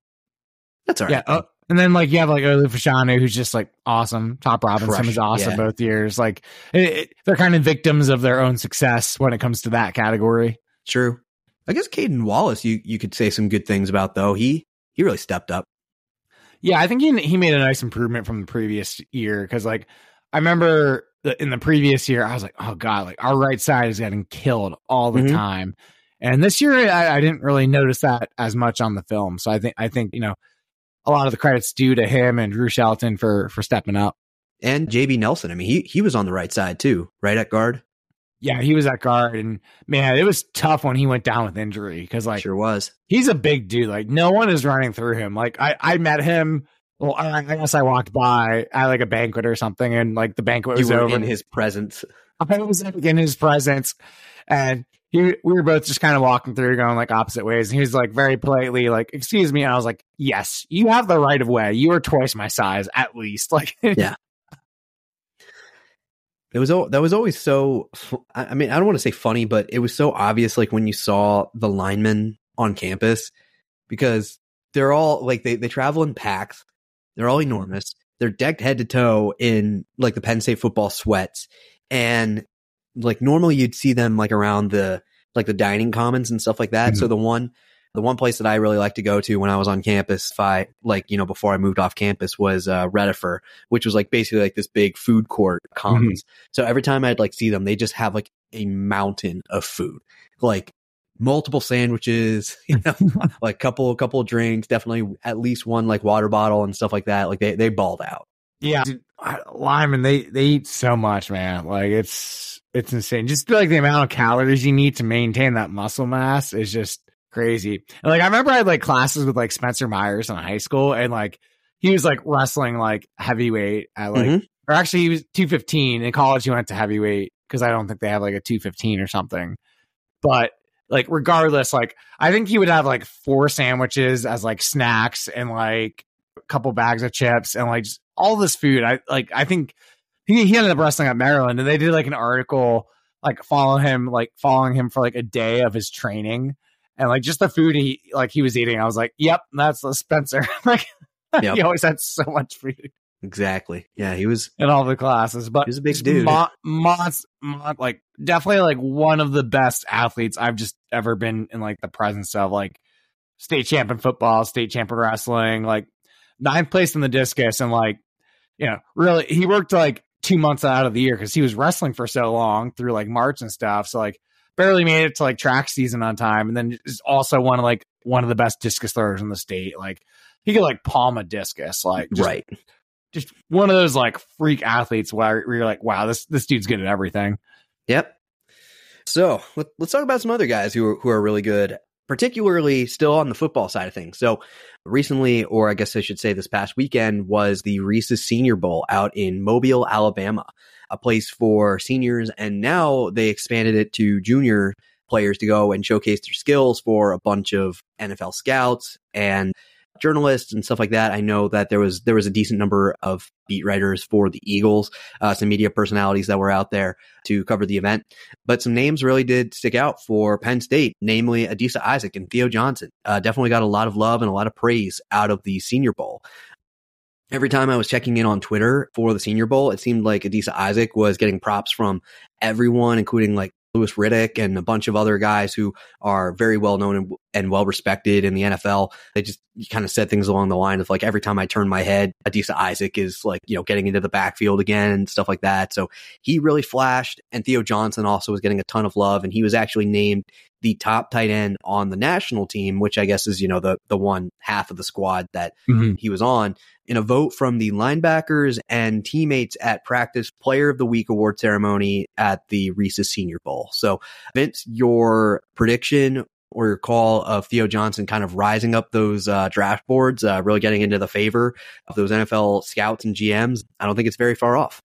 That's all right. Yeah, uh, and then like you have like Olu Fashanu, who's just like awesome. Chop Robinson was awesome yeah. both years. Like it, it, they're kind of victims of their own success when it comes to that category. True. I guess Caedan Wallace, you you could say some good things about though. He he really stepped up. Yeah, I think he he made a nice improvement from the previous year because like I remember in the previous year I was like, oh god, like our right side is getting killed all the mm-hmm. time. And this year, I, I, didn't really notice that as much on the film. So I think I think you know a lot of the credits due to him and Drew Shelton for for stepping up. And JB Nelson. I mean, he he was on the right side too, right at guard. Yeah, he was at guard, and man, it was tough when he went down with injury because like sure was. He's a big dude. Like no one is running through him. Like I, I met him. Well, I, I guess I walked by at like a banquet or something, and like the banquet was over in his presence. I was in his presence, and he, we were both just kind of walking through, going like opposite ways. And he was like very politely, like, "Excuse me," and I was like, "Yes, you have the right of way. You are twice my size, at least." Like, yeah. It was that was always so. I mean, I don't want to say funny, but it was so obvious. Like when you saw the linemen on campus, because they're all like they they travel in packs. They're all enormous. They're decked head to toe in like the Penn State football sweats, and like normally you'd see them like around the like the dining commons and stuff like that. Mm-hmm. So the one the one place that I really like to go to when I was on campus, if I like, you know, before I moved off campus was, uh, Redifer, which was like basically like this big food court commons. Mm-hmm. So every time I'd like see them, they just have like a mountain of food, like multiple sandwiches, you know, like couple, a couple of drinks, definitely at least one like water bottle and stuff like that. Like they, they balled out. Yeah. Dude, Lyman, they, they eat so much, man. Like it's, it's insane. Just like the amount of calories you need to maintain that muscle mass is just crazy. And like I remember I had like classes with like Spencer Myers in high school and like he was like wrestling like heavyweight at like mm-hmm. or actually he was 215 in college he went to heavyweight because I don't think they have like a 215 or something. But like regardless, like I think he would have like four sandwiches as like snacks and like a couple bags of chips and like just all this food. I like I think he, he ended up wrestling at Maryland and they did like an article like follow him like following him for like a day of his training and like just the food he like he was eating, I was like, "Yep, that's the Spencer." like yep. he always had so much food. Exactly. Yeah, he was in all the classes, but he was a big dude. Mo- mo- mo- like definitely like one of the best athletes I've just ever been in like the presence of. Like state champion football, state champion wrestling, like ninth place in the discus, and like you know, really he worked like two months out of the year because he was wrestling for so long through like March and stuff. So like barely made it to like track season on time, and then is also one of like one of the best discus throwers in the state. Like he could like palm a discus, like just, right. Just one of those like freak athletes where, where you're like, wow, this this dude's good at everything. Yep. So let, us talk about some other guys who are, who are really good, particularly still on the football side of things. So recently, or I guess I should say this past weekend, was the Reese's Senior Bowl out in Mobile, Alabama a place for seniors. And now they expanded it to junior players to go and showcase their skills for a bunch of NFL scouts and journalists and stuff like that. I know that there was there was a decent number of beat writers for the Eagles, uh, some media personalities that were out there to cover the event. But some names really did stick out for Penn State, namely Adisa Isaac and Theo Johnson. Uh, definitely got a lot of love and a lot of praise out of the Senior Bowl every time I was checking in on Twitter for the Senior Bowl, it seemed like Adisa Isaac was getting props from everyone, including like Louis Riddick and a bunch of other guys who are very well known and, and well respected in the NFL. They just kind of said things along the line of like every time I turn my head, Adisa Isaac is like, you know, getting into the backfield again and stuff like that. So he really flashed. And Theo Johnson also was getting a ton of love. And he was actually named the top tight end on the national team, which I guess is, you know, the, the one half of the squad that mm-hmm. he was on in a vote from the linebackers and teammates at practice player of the week award ceremony at the Reese's Senior Bowl. So Vince, your prediction or your call of Theo Johnson kind of rising up those uh, draft boards, uh, really getting into the favor of those NFL scouts and GMs, I don't think it's very far off.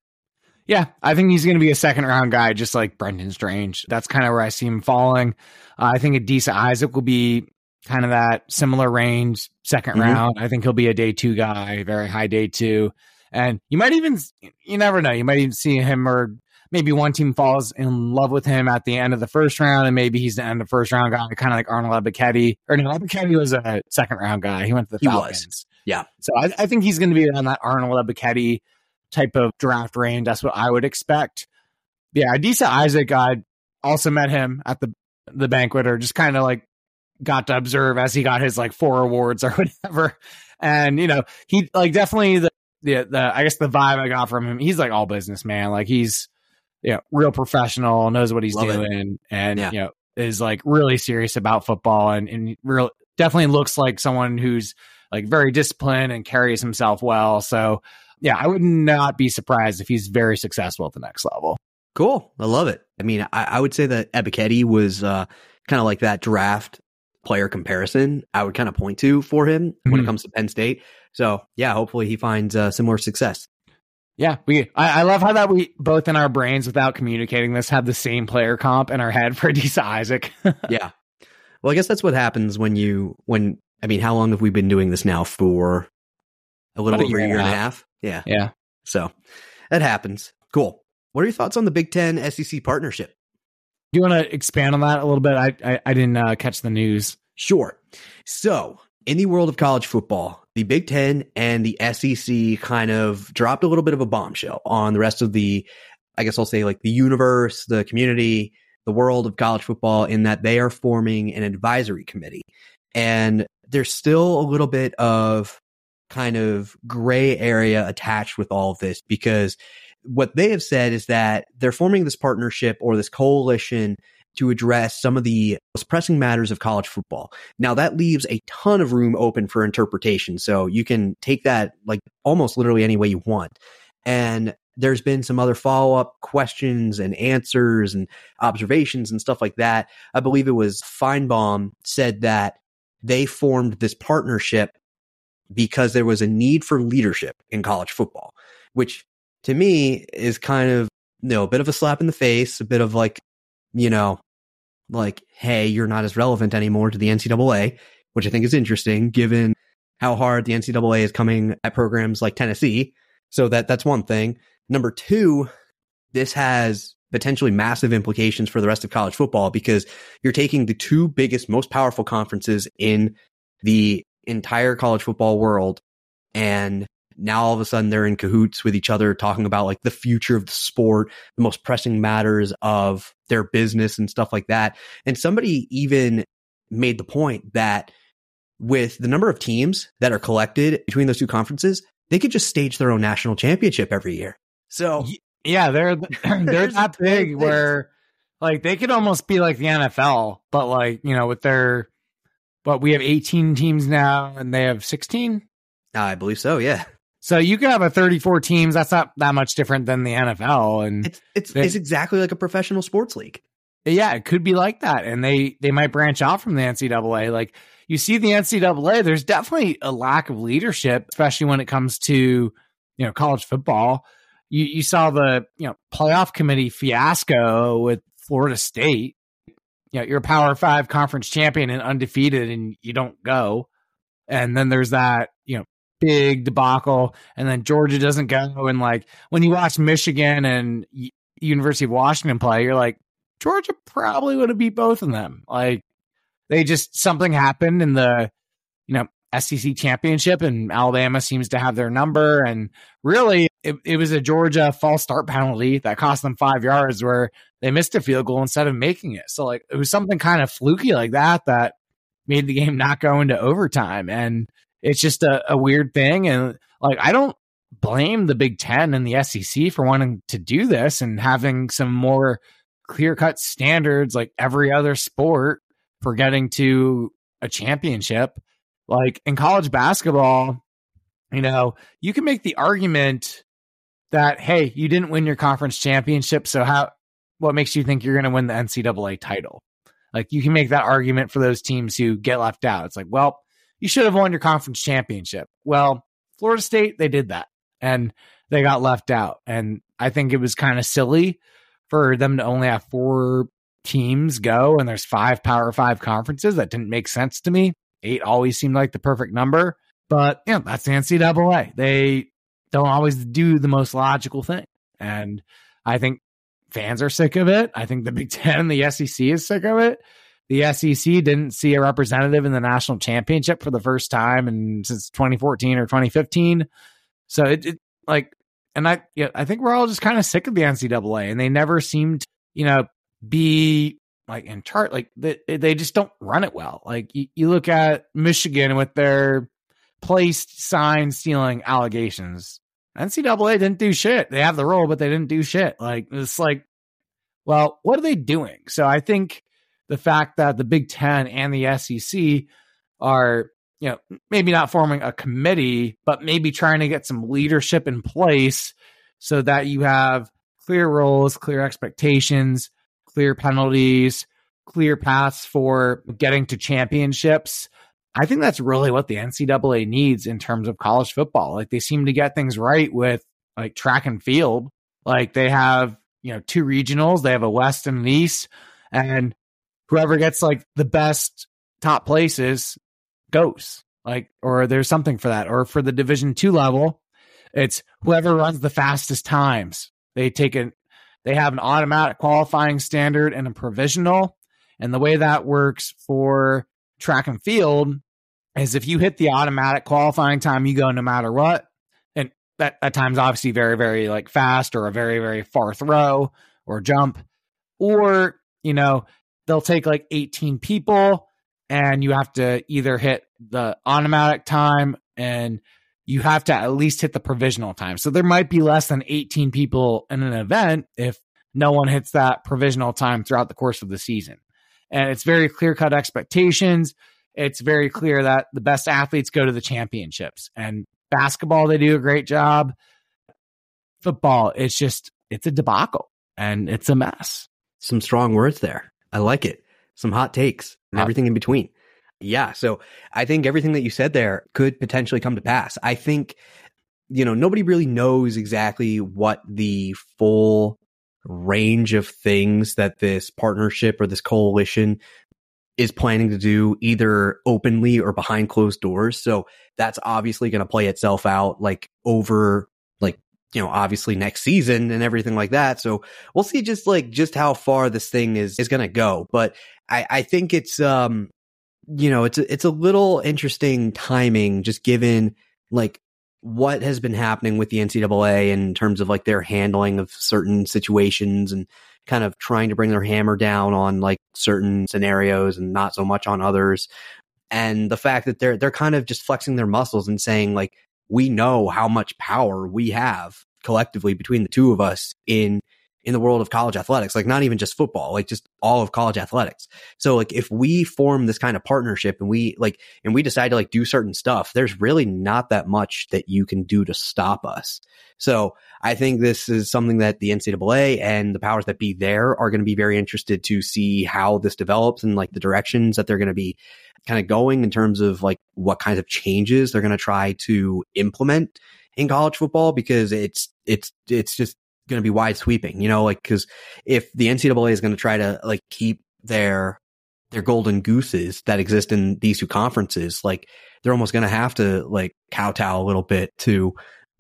Yeah, I think he's going to be a second round guy, just like Brenton Strange. That's kind of where I see him falling. Uh, I think Adisa Isaac will be kind of that similar range, 2nd mm-hmm. round. I think he'll be a day two guy, very high day two. And you might even, you never know, you might even see him or maybe one team falls in love with him at the end of the first round, and maybe he's the end of first round guy, kind of like Arnold Ebiketie. Or no, Ebiketie was a second round guy. He went to the Falcons. Yeah. So I, I, think he's going to be on that Arnold Ebiketie type of draft range. That's what I would expect. Yeah, Adisa Isaac, I also met him at the the banquet, or just kind of like got to observe as he got his like four awards or whatever. And you know, he like definitely the the, the I guess the vibe I got from him, he's like all business man. Like he's you know, real professional, knows what he's Love doing, it. and yeah. you know, is like really serious about football and, and real definitely looks like someone who's like very disciplined and carries himself well. So yeah, I would not be surprised if he's very successful at the next level. Cool. I love it. I mean, I, I would say that Ebiketie was uh, kind of like that draft player comparison I would kind of point to for him mm-hmm. when it mm-hmm. comes to Penn State. So yeah, hopefully he finds uh, similar success. Yeah, we. I, I, love how that we both in our brains, without communicating this, have the same player comp in our head for Adisa Isaac. yeah. Well, I guess that's what happens when you when I mean, how long have we been doing this now for? A little About over a year, and a half. half. Yeah. Yeah. So that happens. Cool. What are your thoughts on the Big Ten SEC partnership? Do you want to expand on that a little bit? I I, I didn't uh, catch the news. Sure. So in the world of college football, the Big Ten and the SEC kind of dropped a little bit of a bombshell on the rest of the, I guess I'll say like the universe, the community, the world of college football in that they are forming an advisory committee. And there's still a little bit of kind of gray area attached with all of this because what they have said is that they're forming this partnership or this coalition to address some of the most pressing matters of college football. Now that leaves a ton of room open for interpretation. So you can take that like almost literally any way you want. And there's been some other follow up questions and answers and observations and stuff like that. I believe it was Finebaum said that they formed this partnership because there was a need for leadership in college football, which to me is kind of, you know, a bit of a slap in the face, a bit of like, you know, like, hey, you're not as relevant anymore to the NCAA, which I think is interesting given how hard the NCAA is coming at programs like Tennessee. So that that's one thing. Number two, this has potentially massive implications for the rest of college football because you're taking the two biggest, most powerful conferences in the entire college football world and now all of a sudden they're in cahoots with each other talking about like the future of the sport, the most pressing matters of their business and stuff like that. And somebody even made the point that with the number of teams that are collected between those two conferences, they could just stage their own national championship every year. So yeah, they're they're that big where like they could almost be like the NFL, but like, you know, with their but we have 18 teams now and they have 16. I believe so, yeah. So you could have a 34 teams. That's not that much different than the NFL. And it's, it's, they, it's exactly like a professional sports league. Yeah, it could be like that. And they, they might branch out from the NCAA. Like you see the NCAA, there's definitely a lack of leadership, especially when it comes to, you know, college football. You, you saw the, you know, playoff committee fiasco with Florida State. You know, you're a power five conference champion and undefeated and you don't go. And then there's that, big debacle, and then Georgia doesn't go. And like when you watch Michigan and University of Washington play, you're like, Georgia probably would have beat both of them. Like they just something happened in the you know SEC championship, and Alabama seems to have their number. And really, it, it was a Georgia false start penalty that cost them five yards, where they missed a field goal instead of making it. So like it was something kind of fluky like that that made the game not go into overtime. And it's just a, a weird thing. And like, I don't blame the Big Ten and the SEC for wanting to do this and having some more clear cut standards like every other sport for getting to a championship. Like in college basketball, you know, you can make the argument that, hey, you didn't win your conference championship. So how, what makes you think you're going to win the NCAA title? Like you can make that argument for those teams who get left out. It's like, well, you should have won your conference championship. Well, Florida State, they did that and they got left out. And I think it was kind of silly for them to only have four teams go and there's five power five conferences. That didn't make sense to me. Eight always seemed like the perfect number. But yeah, that's the NCAA. They don't always do the most logical thing. And I think fans are sick of it. I think the Big Ten, and the SEC is sick of it the SEC didn't see a representative in the national championship for the first time and since 2014 or 2015. So it, it like, and I, yeah, I think we're all just kind of sick of the NCAA, and they never seemed, you know, be like in chart. Like they, they just don't run it well. Like you, you look at Michigan with their placed sign stealing allegations. NCAA didn't do shit. They have the role, but they didn't do shit. Like it's like, well, what are they doing? So I think the fact that the Big Ten and the SEC are, you know, maybe not forming a committee, but maybe trying to get some leadership in place so that you have clear roles, clear expectations, clear penalties, clear paths for getting to championships. I think that's really what the NCAA needs in terms of college football. Like they seem to get things right with like track and field. Like they have, you know, two regionals, they have a West and an East, and whoever gets like the best top places goes. Like, or there's something for that. Or for the division two level, it's whoever runs the fastest times. They take it, they have an automatic qualifying standard and a provisional. And the way that works for track and field is if you hit the automatic qualifying time, you go no matter what. And that, that time's obviously very, very like fast or a very, very far throw or jump. Or, you know, they'll take like 18 people and you have to either hit the automatic time and you have to at least hit the provisional time. So there might be less than 18 people in an event if no one hits that provisional time throughout the course of the season. And it's very clear cut expectations it's very clear that the best athletes go to the championships. And basketball, they do a great job. Football, it's just, it's a debacle and it's a mess. Some strong words there. I like it. Some hot takes and everything in between. Yeah. So I think everything that you said there could potentially come to pass. I think, you know, nobody really knows exactly what the full range of things that this partnership or this coalition is planning to do either openly or behind closed doors. So that's obviously going to play itself out like over you know, obviously next season and everything like that. So we'll see just like just how far this thing is, is going to go. But I, I think it's, um, you know, it's, a, it's a little interesting timing just given like what has been happening with the NCAA in terms of like their handling of certain situations and kind of trying to bring their hammer down on like certain scenarios and not so much on others. And the fact that they're they're kind of just flexing their muscles and saying like we know how much power we have collectively between the two of us in in the world of college athletics, like not even just football, like just all of college athletics. So like if we form this kind of partnership and we like, and we decide to like do certain stuff, there's really not that much that you can do to stop us. So I think this is something that the NCAA and the powers that be there are going to be very interested to see how this develops and like the directions that they're going to be kind of going in terms of like what kinds of changes they're going to try to implement in college football because it's it's it's just going to be wide sweeping, you know, like because if the NCAA is going to try to like keep their their golden gooses that exist in these two conferences, like they're almost going to have to like kowtow a little bit to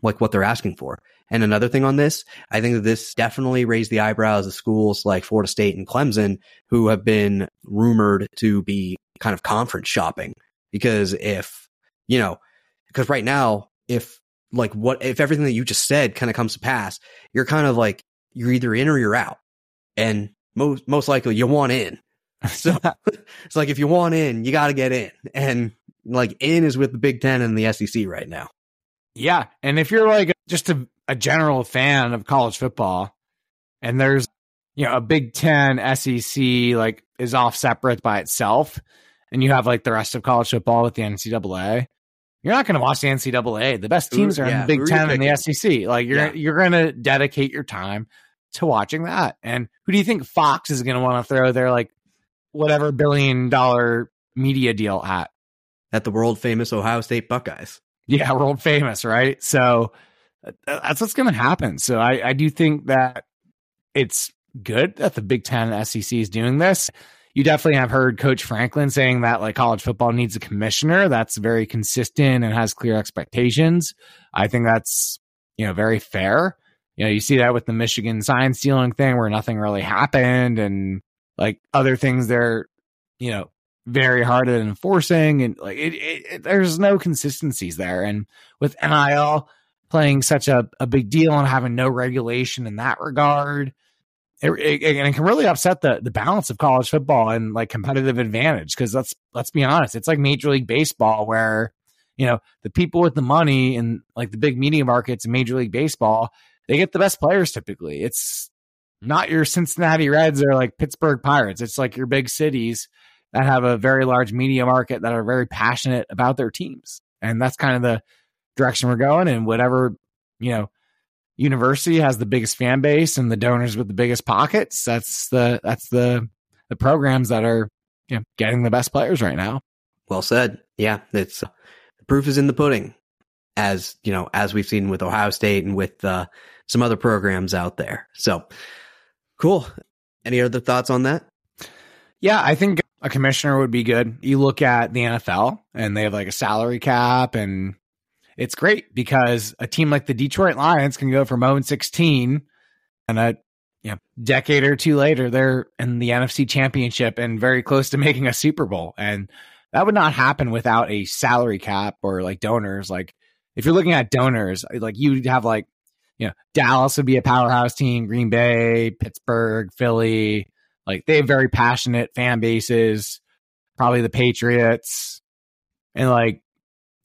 like what they're asking for. And another thing on this, I think that this definitely raised the eyebrows of schools like Florida State and Clemson who have been rumored to be kind of conference shopping because if, you know, because right now, if like what if everything that you just said kind of comes to pass, you're kind of like you're either in or you're out. And most most likely you want in. So it's like if you want in, you got to get in. And like in is with the Big 10 and the SEC right now. Yeah, and if you're like just a, a general fan of college football and there's you know a Big 10 SEC like is off separate by itself and you have like the rest of college football with the NCAA, you're not going to watch the NCAA. The best teams are yeah, in the Big Ten and the SEC. Like you're yeah. you're going to dedicate your time to watching that. And who do you think Fox is going to want to throw their like whatever billion dollar media deal at? At the world famous Ohio State Buckeyes. Yeah, world famous, right? So uh, that's what's going to happen. So I, I do think that it's good that the Big Ten and SEC is doing this you definitely have heard Coach Franklin saying that like college football needs a commissioner that's very consistent and has clear expectations. I think that's, you know, very fair. You know, you see that with the Michigan sign stealing thing where nothing really happened and like other things they're, you know, very hard at enforcing and like it, it, it, there's no consistencies there. And with NIL playing such a, a big deal and having no regulation in that regard, it, it, and it can really upset the the balance of college football and like competitive advantage because let's let's be honest it's like major league baseball where you know the people with the money and like the big media markets in major league baseball they get the best players typically. It's not your cincinnati reds or like pittsburgh pirates. It's like your big cities that have a very large media market that are very passionate about their teams. And that's kind of the direction we're going and whatever you know university has the biggest fan base and the donors with the biggest pockets. That's the that's the the programs that are you know, getting the best players right now. Well said. Yeah, it's the proof is in the pudding, as you know, as we've seen with Ohio State and with uh, some other programs out there. So cool. Any other thoughts on that? Yeah, I think a commissioner would be good. You look at the NFL and they have like a salary cap and it's great because a team like the Detroit Lions can go from 0 16 and a you know, decade or two later, they're in the NFC championship and very close to making a Super Bowl. And that would not happen without a salary cap or like donors. Like if you're looking at donors, uh, like you'd have like, you know, Dallas would be a powerhouse team, Green Bay, Pittsburgh, Philly. Like they have very passionate fan bases, probably the Patriots. And like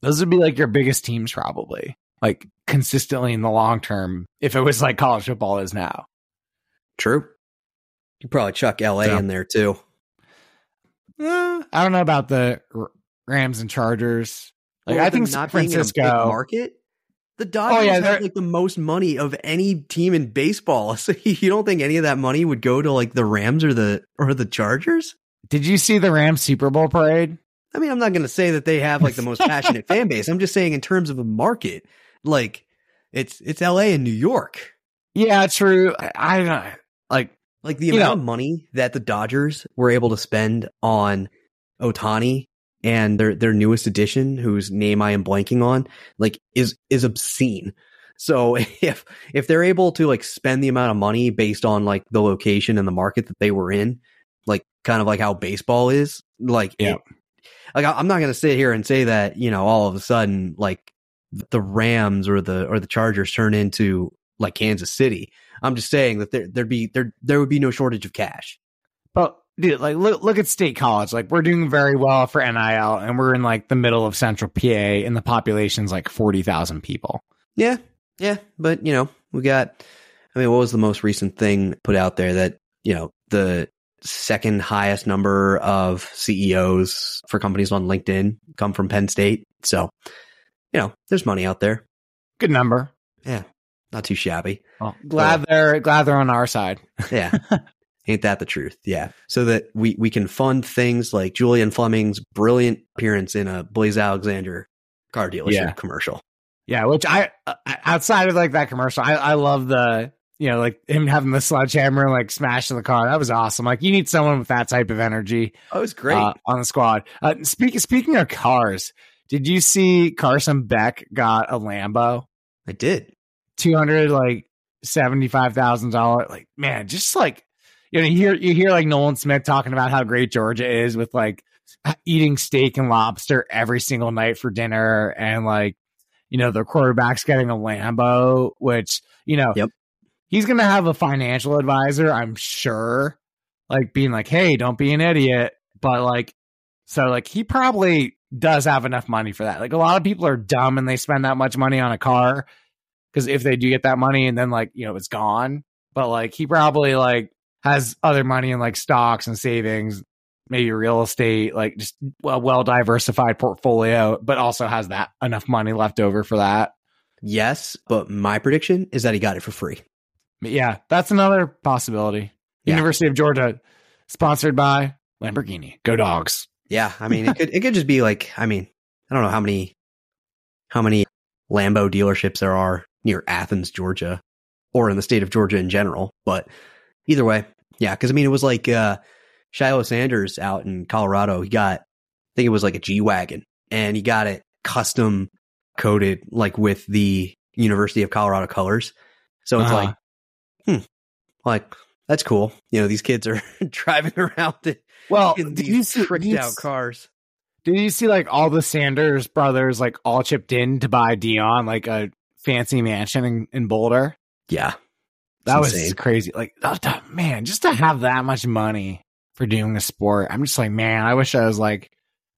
those would be like your biggest teams probably. Like consistently in the long term, if it was like college football is now. True. You probably chuck LA so, in there too. Uh, I don't know about the Rams and Chargers. Like or I think San Francisco market. The Dodgers oh, yeah, have like the most money of any team in baseball. So you don't think any of that money would go to like the Rams or the or the Chargers? Did you see the Rams Super Bowl parade? I mean, I'm not going to say that they have like the most passionate fan base. I'm just saying in terms of a market, like it's it's LA and New York. Yeah, true. I, I like like the amount know, of money that the Dodgers were able to spend on Ohtani and their their newest addition, whose name I am blanking on, like is is obscene. So if if they're able to like spend the amount of money based on like the location and the market that they were in, like kind of like how baseball is, like yeah. It, like I'm not going to sit here and say that you know all of a sudden like the Rams or the or the Chargers turn into like Kansas City. I'm just saying that there there'd be there there would be no shortage of cash. But dude, like look look at State College. Like we're doing very well for NIL, and we're in like the middle of Central PA, and the population's like forty thousand people. Yeah, yeah, but you know we got. I mean, what was the most recent thing put out there that you know the second highest number of CEOs for companies on LinkedIn come from Penn State. So, you know, there's money out there. Good number. Yeah. Not too shabby. Well, glad they're glad they're on our side. yeah. Ain't that the truth? Yeah. So that we, we can fund things like Julian Fleming's brilliant appearance in a Blaise Alexander car dealership yeah. commercial. Yeah, which I uh, outside of like that commercial, I, I love the you know, like him having the sledgehammer and like smashing the car. That was awesome. Like you need someone with that type of energy. Oh, it was great uh, on the squad. Uh, speaking speaking of cars, did you see Carson Beck got a Lambo? I did. Two hundred like seventy five thousand dollars. Like man, just like you know, you hear you hear like Nolan Smith talking about how great Georgia is with like eating steak and lobster every single night for dinner, and like you know the quarterback's getting a Lambo, which you know. Yep he's to have a financial advisor, I'm sure, like being like, hey, don't be an idiot. But like, so like he probably does have enough money for that. Like a lot of people are dumb and they spend that much money on a car because if they do get that money and then like, you know, it's gone. But like he probably like has other money in like stocks and savings, maybe real estate, like just a well diversified portfolio, but also has that enough money left over for that. Yes, but my prediction is that he got it for free. Yeah, that's another possibility. Yeah. University of Georgia, sponsored by Lamborghini. Go dogs. Yeah, I mean, it could it could just be like, I mean, I don't know how many how many Lambo dealerships there are near Athens, Georgia, or in the state of Georgia in general. But either way, yeah, because I mean, it was like uh, Shiloh Sanders out in Colorado. He got, I think it was like a G wagon, and he got it custom coated like with the University of Colorado colors. So it's uh-huh. like hmm, like that's cool. You know, these kids are driving around in, well, in these see, tricked out cars. Did you see like all the Sanders brothers like all chipped in to buy Deion like a fancy mansion in, in Boulder? Yeah, that was insane. crazy. Like, oh, man, just to have that much money for doing a sport, I'm just like, man, I wish I was like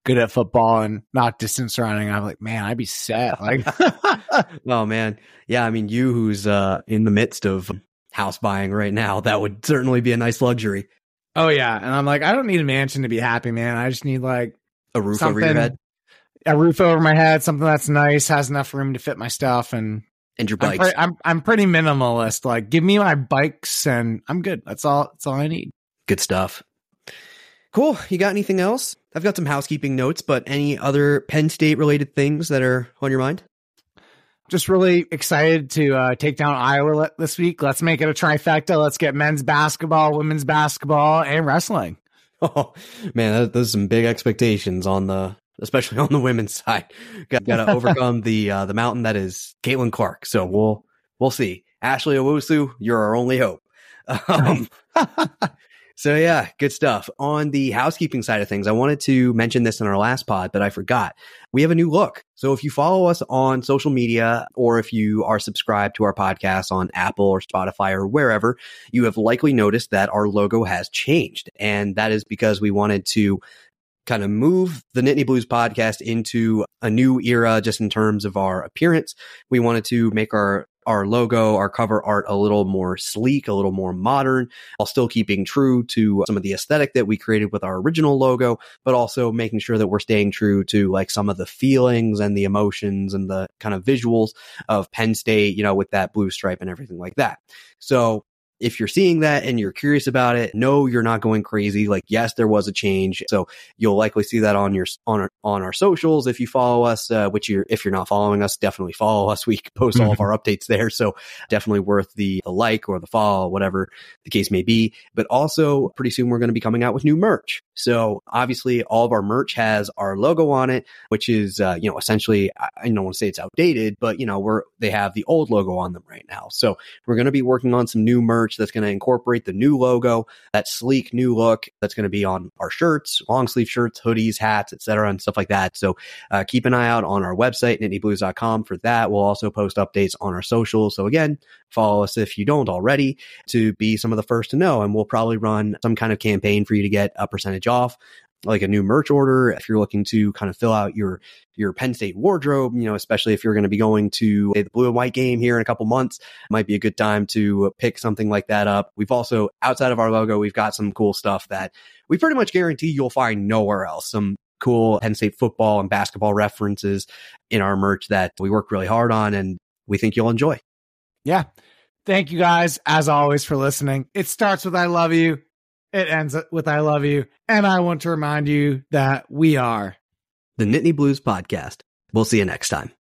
good at football and not distance running. I'm like, man, I'd be set. Like, oh man, yeah. I mean, you who's uh in the midst of house buying right now. That would certainly be a nice luxury. Oh yeah, and I'm like, I don't need a mansion to be happy, man. I just need like a roof over your head, a roof over my head, something that's nice, has enough room to fit my stuff, and and your bikes. I'm, pre- I'm, I'm pretty minimalist. Like, give me my bikes and I'm good. That's all. That's all I need. Good stuff. Cool. You got anything else? I've got some housekeeping notes, but any other Penn State related things that are on your mind? Just really excited to uh, take down Iowa this week. Let's make it a trifecta. Let's get men's basketball, women's basketball, and wrestling. Oh man, there's some big expectations on the, especially on the women's side. Got, got to overcome the uh, the mountain that is Caitlin Clark. So we'll we'll see. Ashley Owusu, you're our only hope. Um, so yeah, good stuff. On the housekeeping side of things, I wanted to mention this in our last pod, but I forgot. We have a new look. So if you follow us on social media or if you are subscribed to our podcast on Apple or Spotify or wherever, you have likely noticed that our logo has changed. And that is because we wanted to kind of move the Nittany Blues podcast into a new era just in terms of our appearance. We wanted to make our our logo, our cover art a little more sleek, a little more modern, while still keeping true to some of the aesthetic that we created with our original logo, but also making sure that we're staying true to like some of the feelings and the emotions and the kind of visuals of Penn State, you know, with that blue stripe and everything like that. So if you're seeing that and you're curious about it, no, you're not going crazy. Like, yes, there was a change. So you'll likely see that on your, on on our socials. If you follow us, uh, which you're, if you're not following us, definitely follow us. We post all of mm-hmm. our updates there. So definitely worth the, the like or the follow, whatever the case may be. But also pretty soon we're going to be coming out with new merch. So obviously all of our merch has our logo on it, which is, uh, you know, essentially, I don't want to say it's outdated, but you know, we're, they have the old logo on them right now. So we're going to be working on some new merch that's going to incorporate the new logo, that sleek new look that's going to be on our shirts, long sleeve shirts, hoodies, hats, etc., and stuff like that. So uh, keep an eye out on our website, nittanyblues.com for that. We'll also post updates on our socials. So again, follow us if you don't already to be some of the first to know. And we'll probably run some kind of campaign for you to get a percentage off like a new merch order, if you're looking to kind of fill out your your Penn State wardrobe, you know, especially if you're going to be going to the blue and white game here in a couple months, might be a good time to pick something like that up. We've also outside of our logo, we've got some cool stuff that we pretty much guarantee you'll find nowhere else. Some cool Penn State football and basketball references in our merch that we work really hard on and we think you'll enjoy. Yeah. Thank you guys, as always, for listening. It starts with I love you. It ends with I love you. And I want to remind you that we are the Nittany Blues Podcast. We'll see you next time.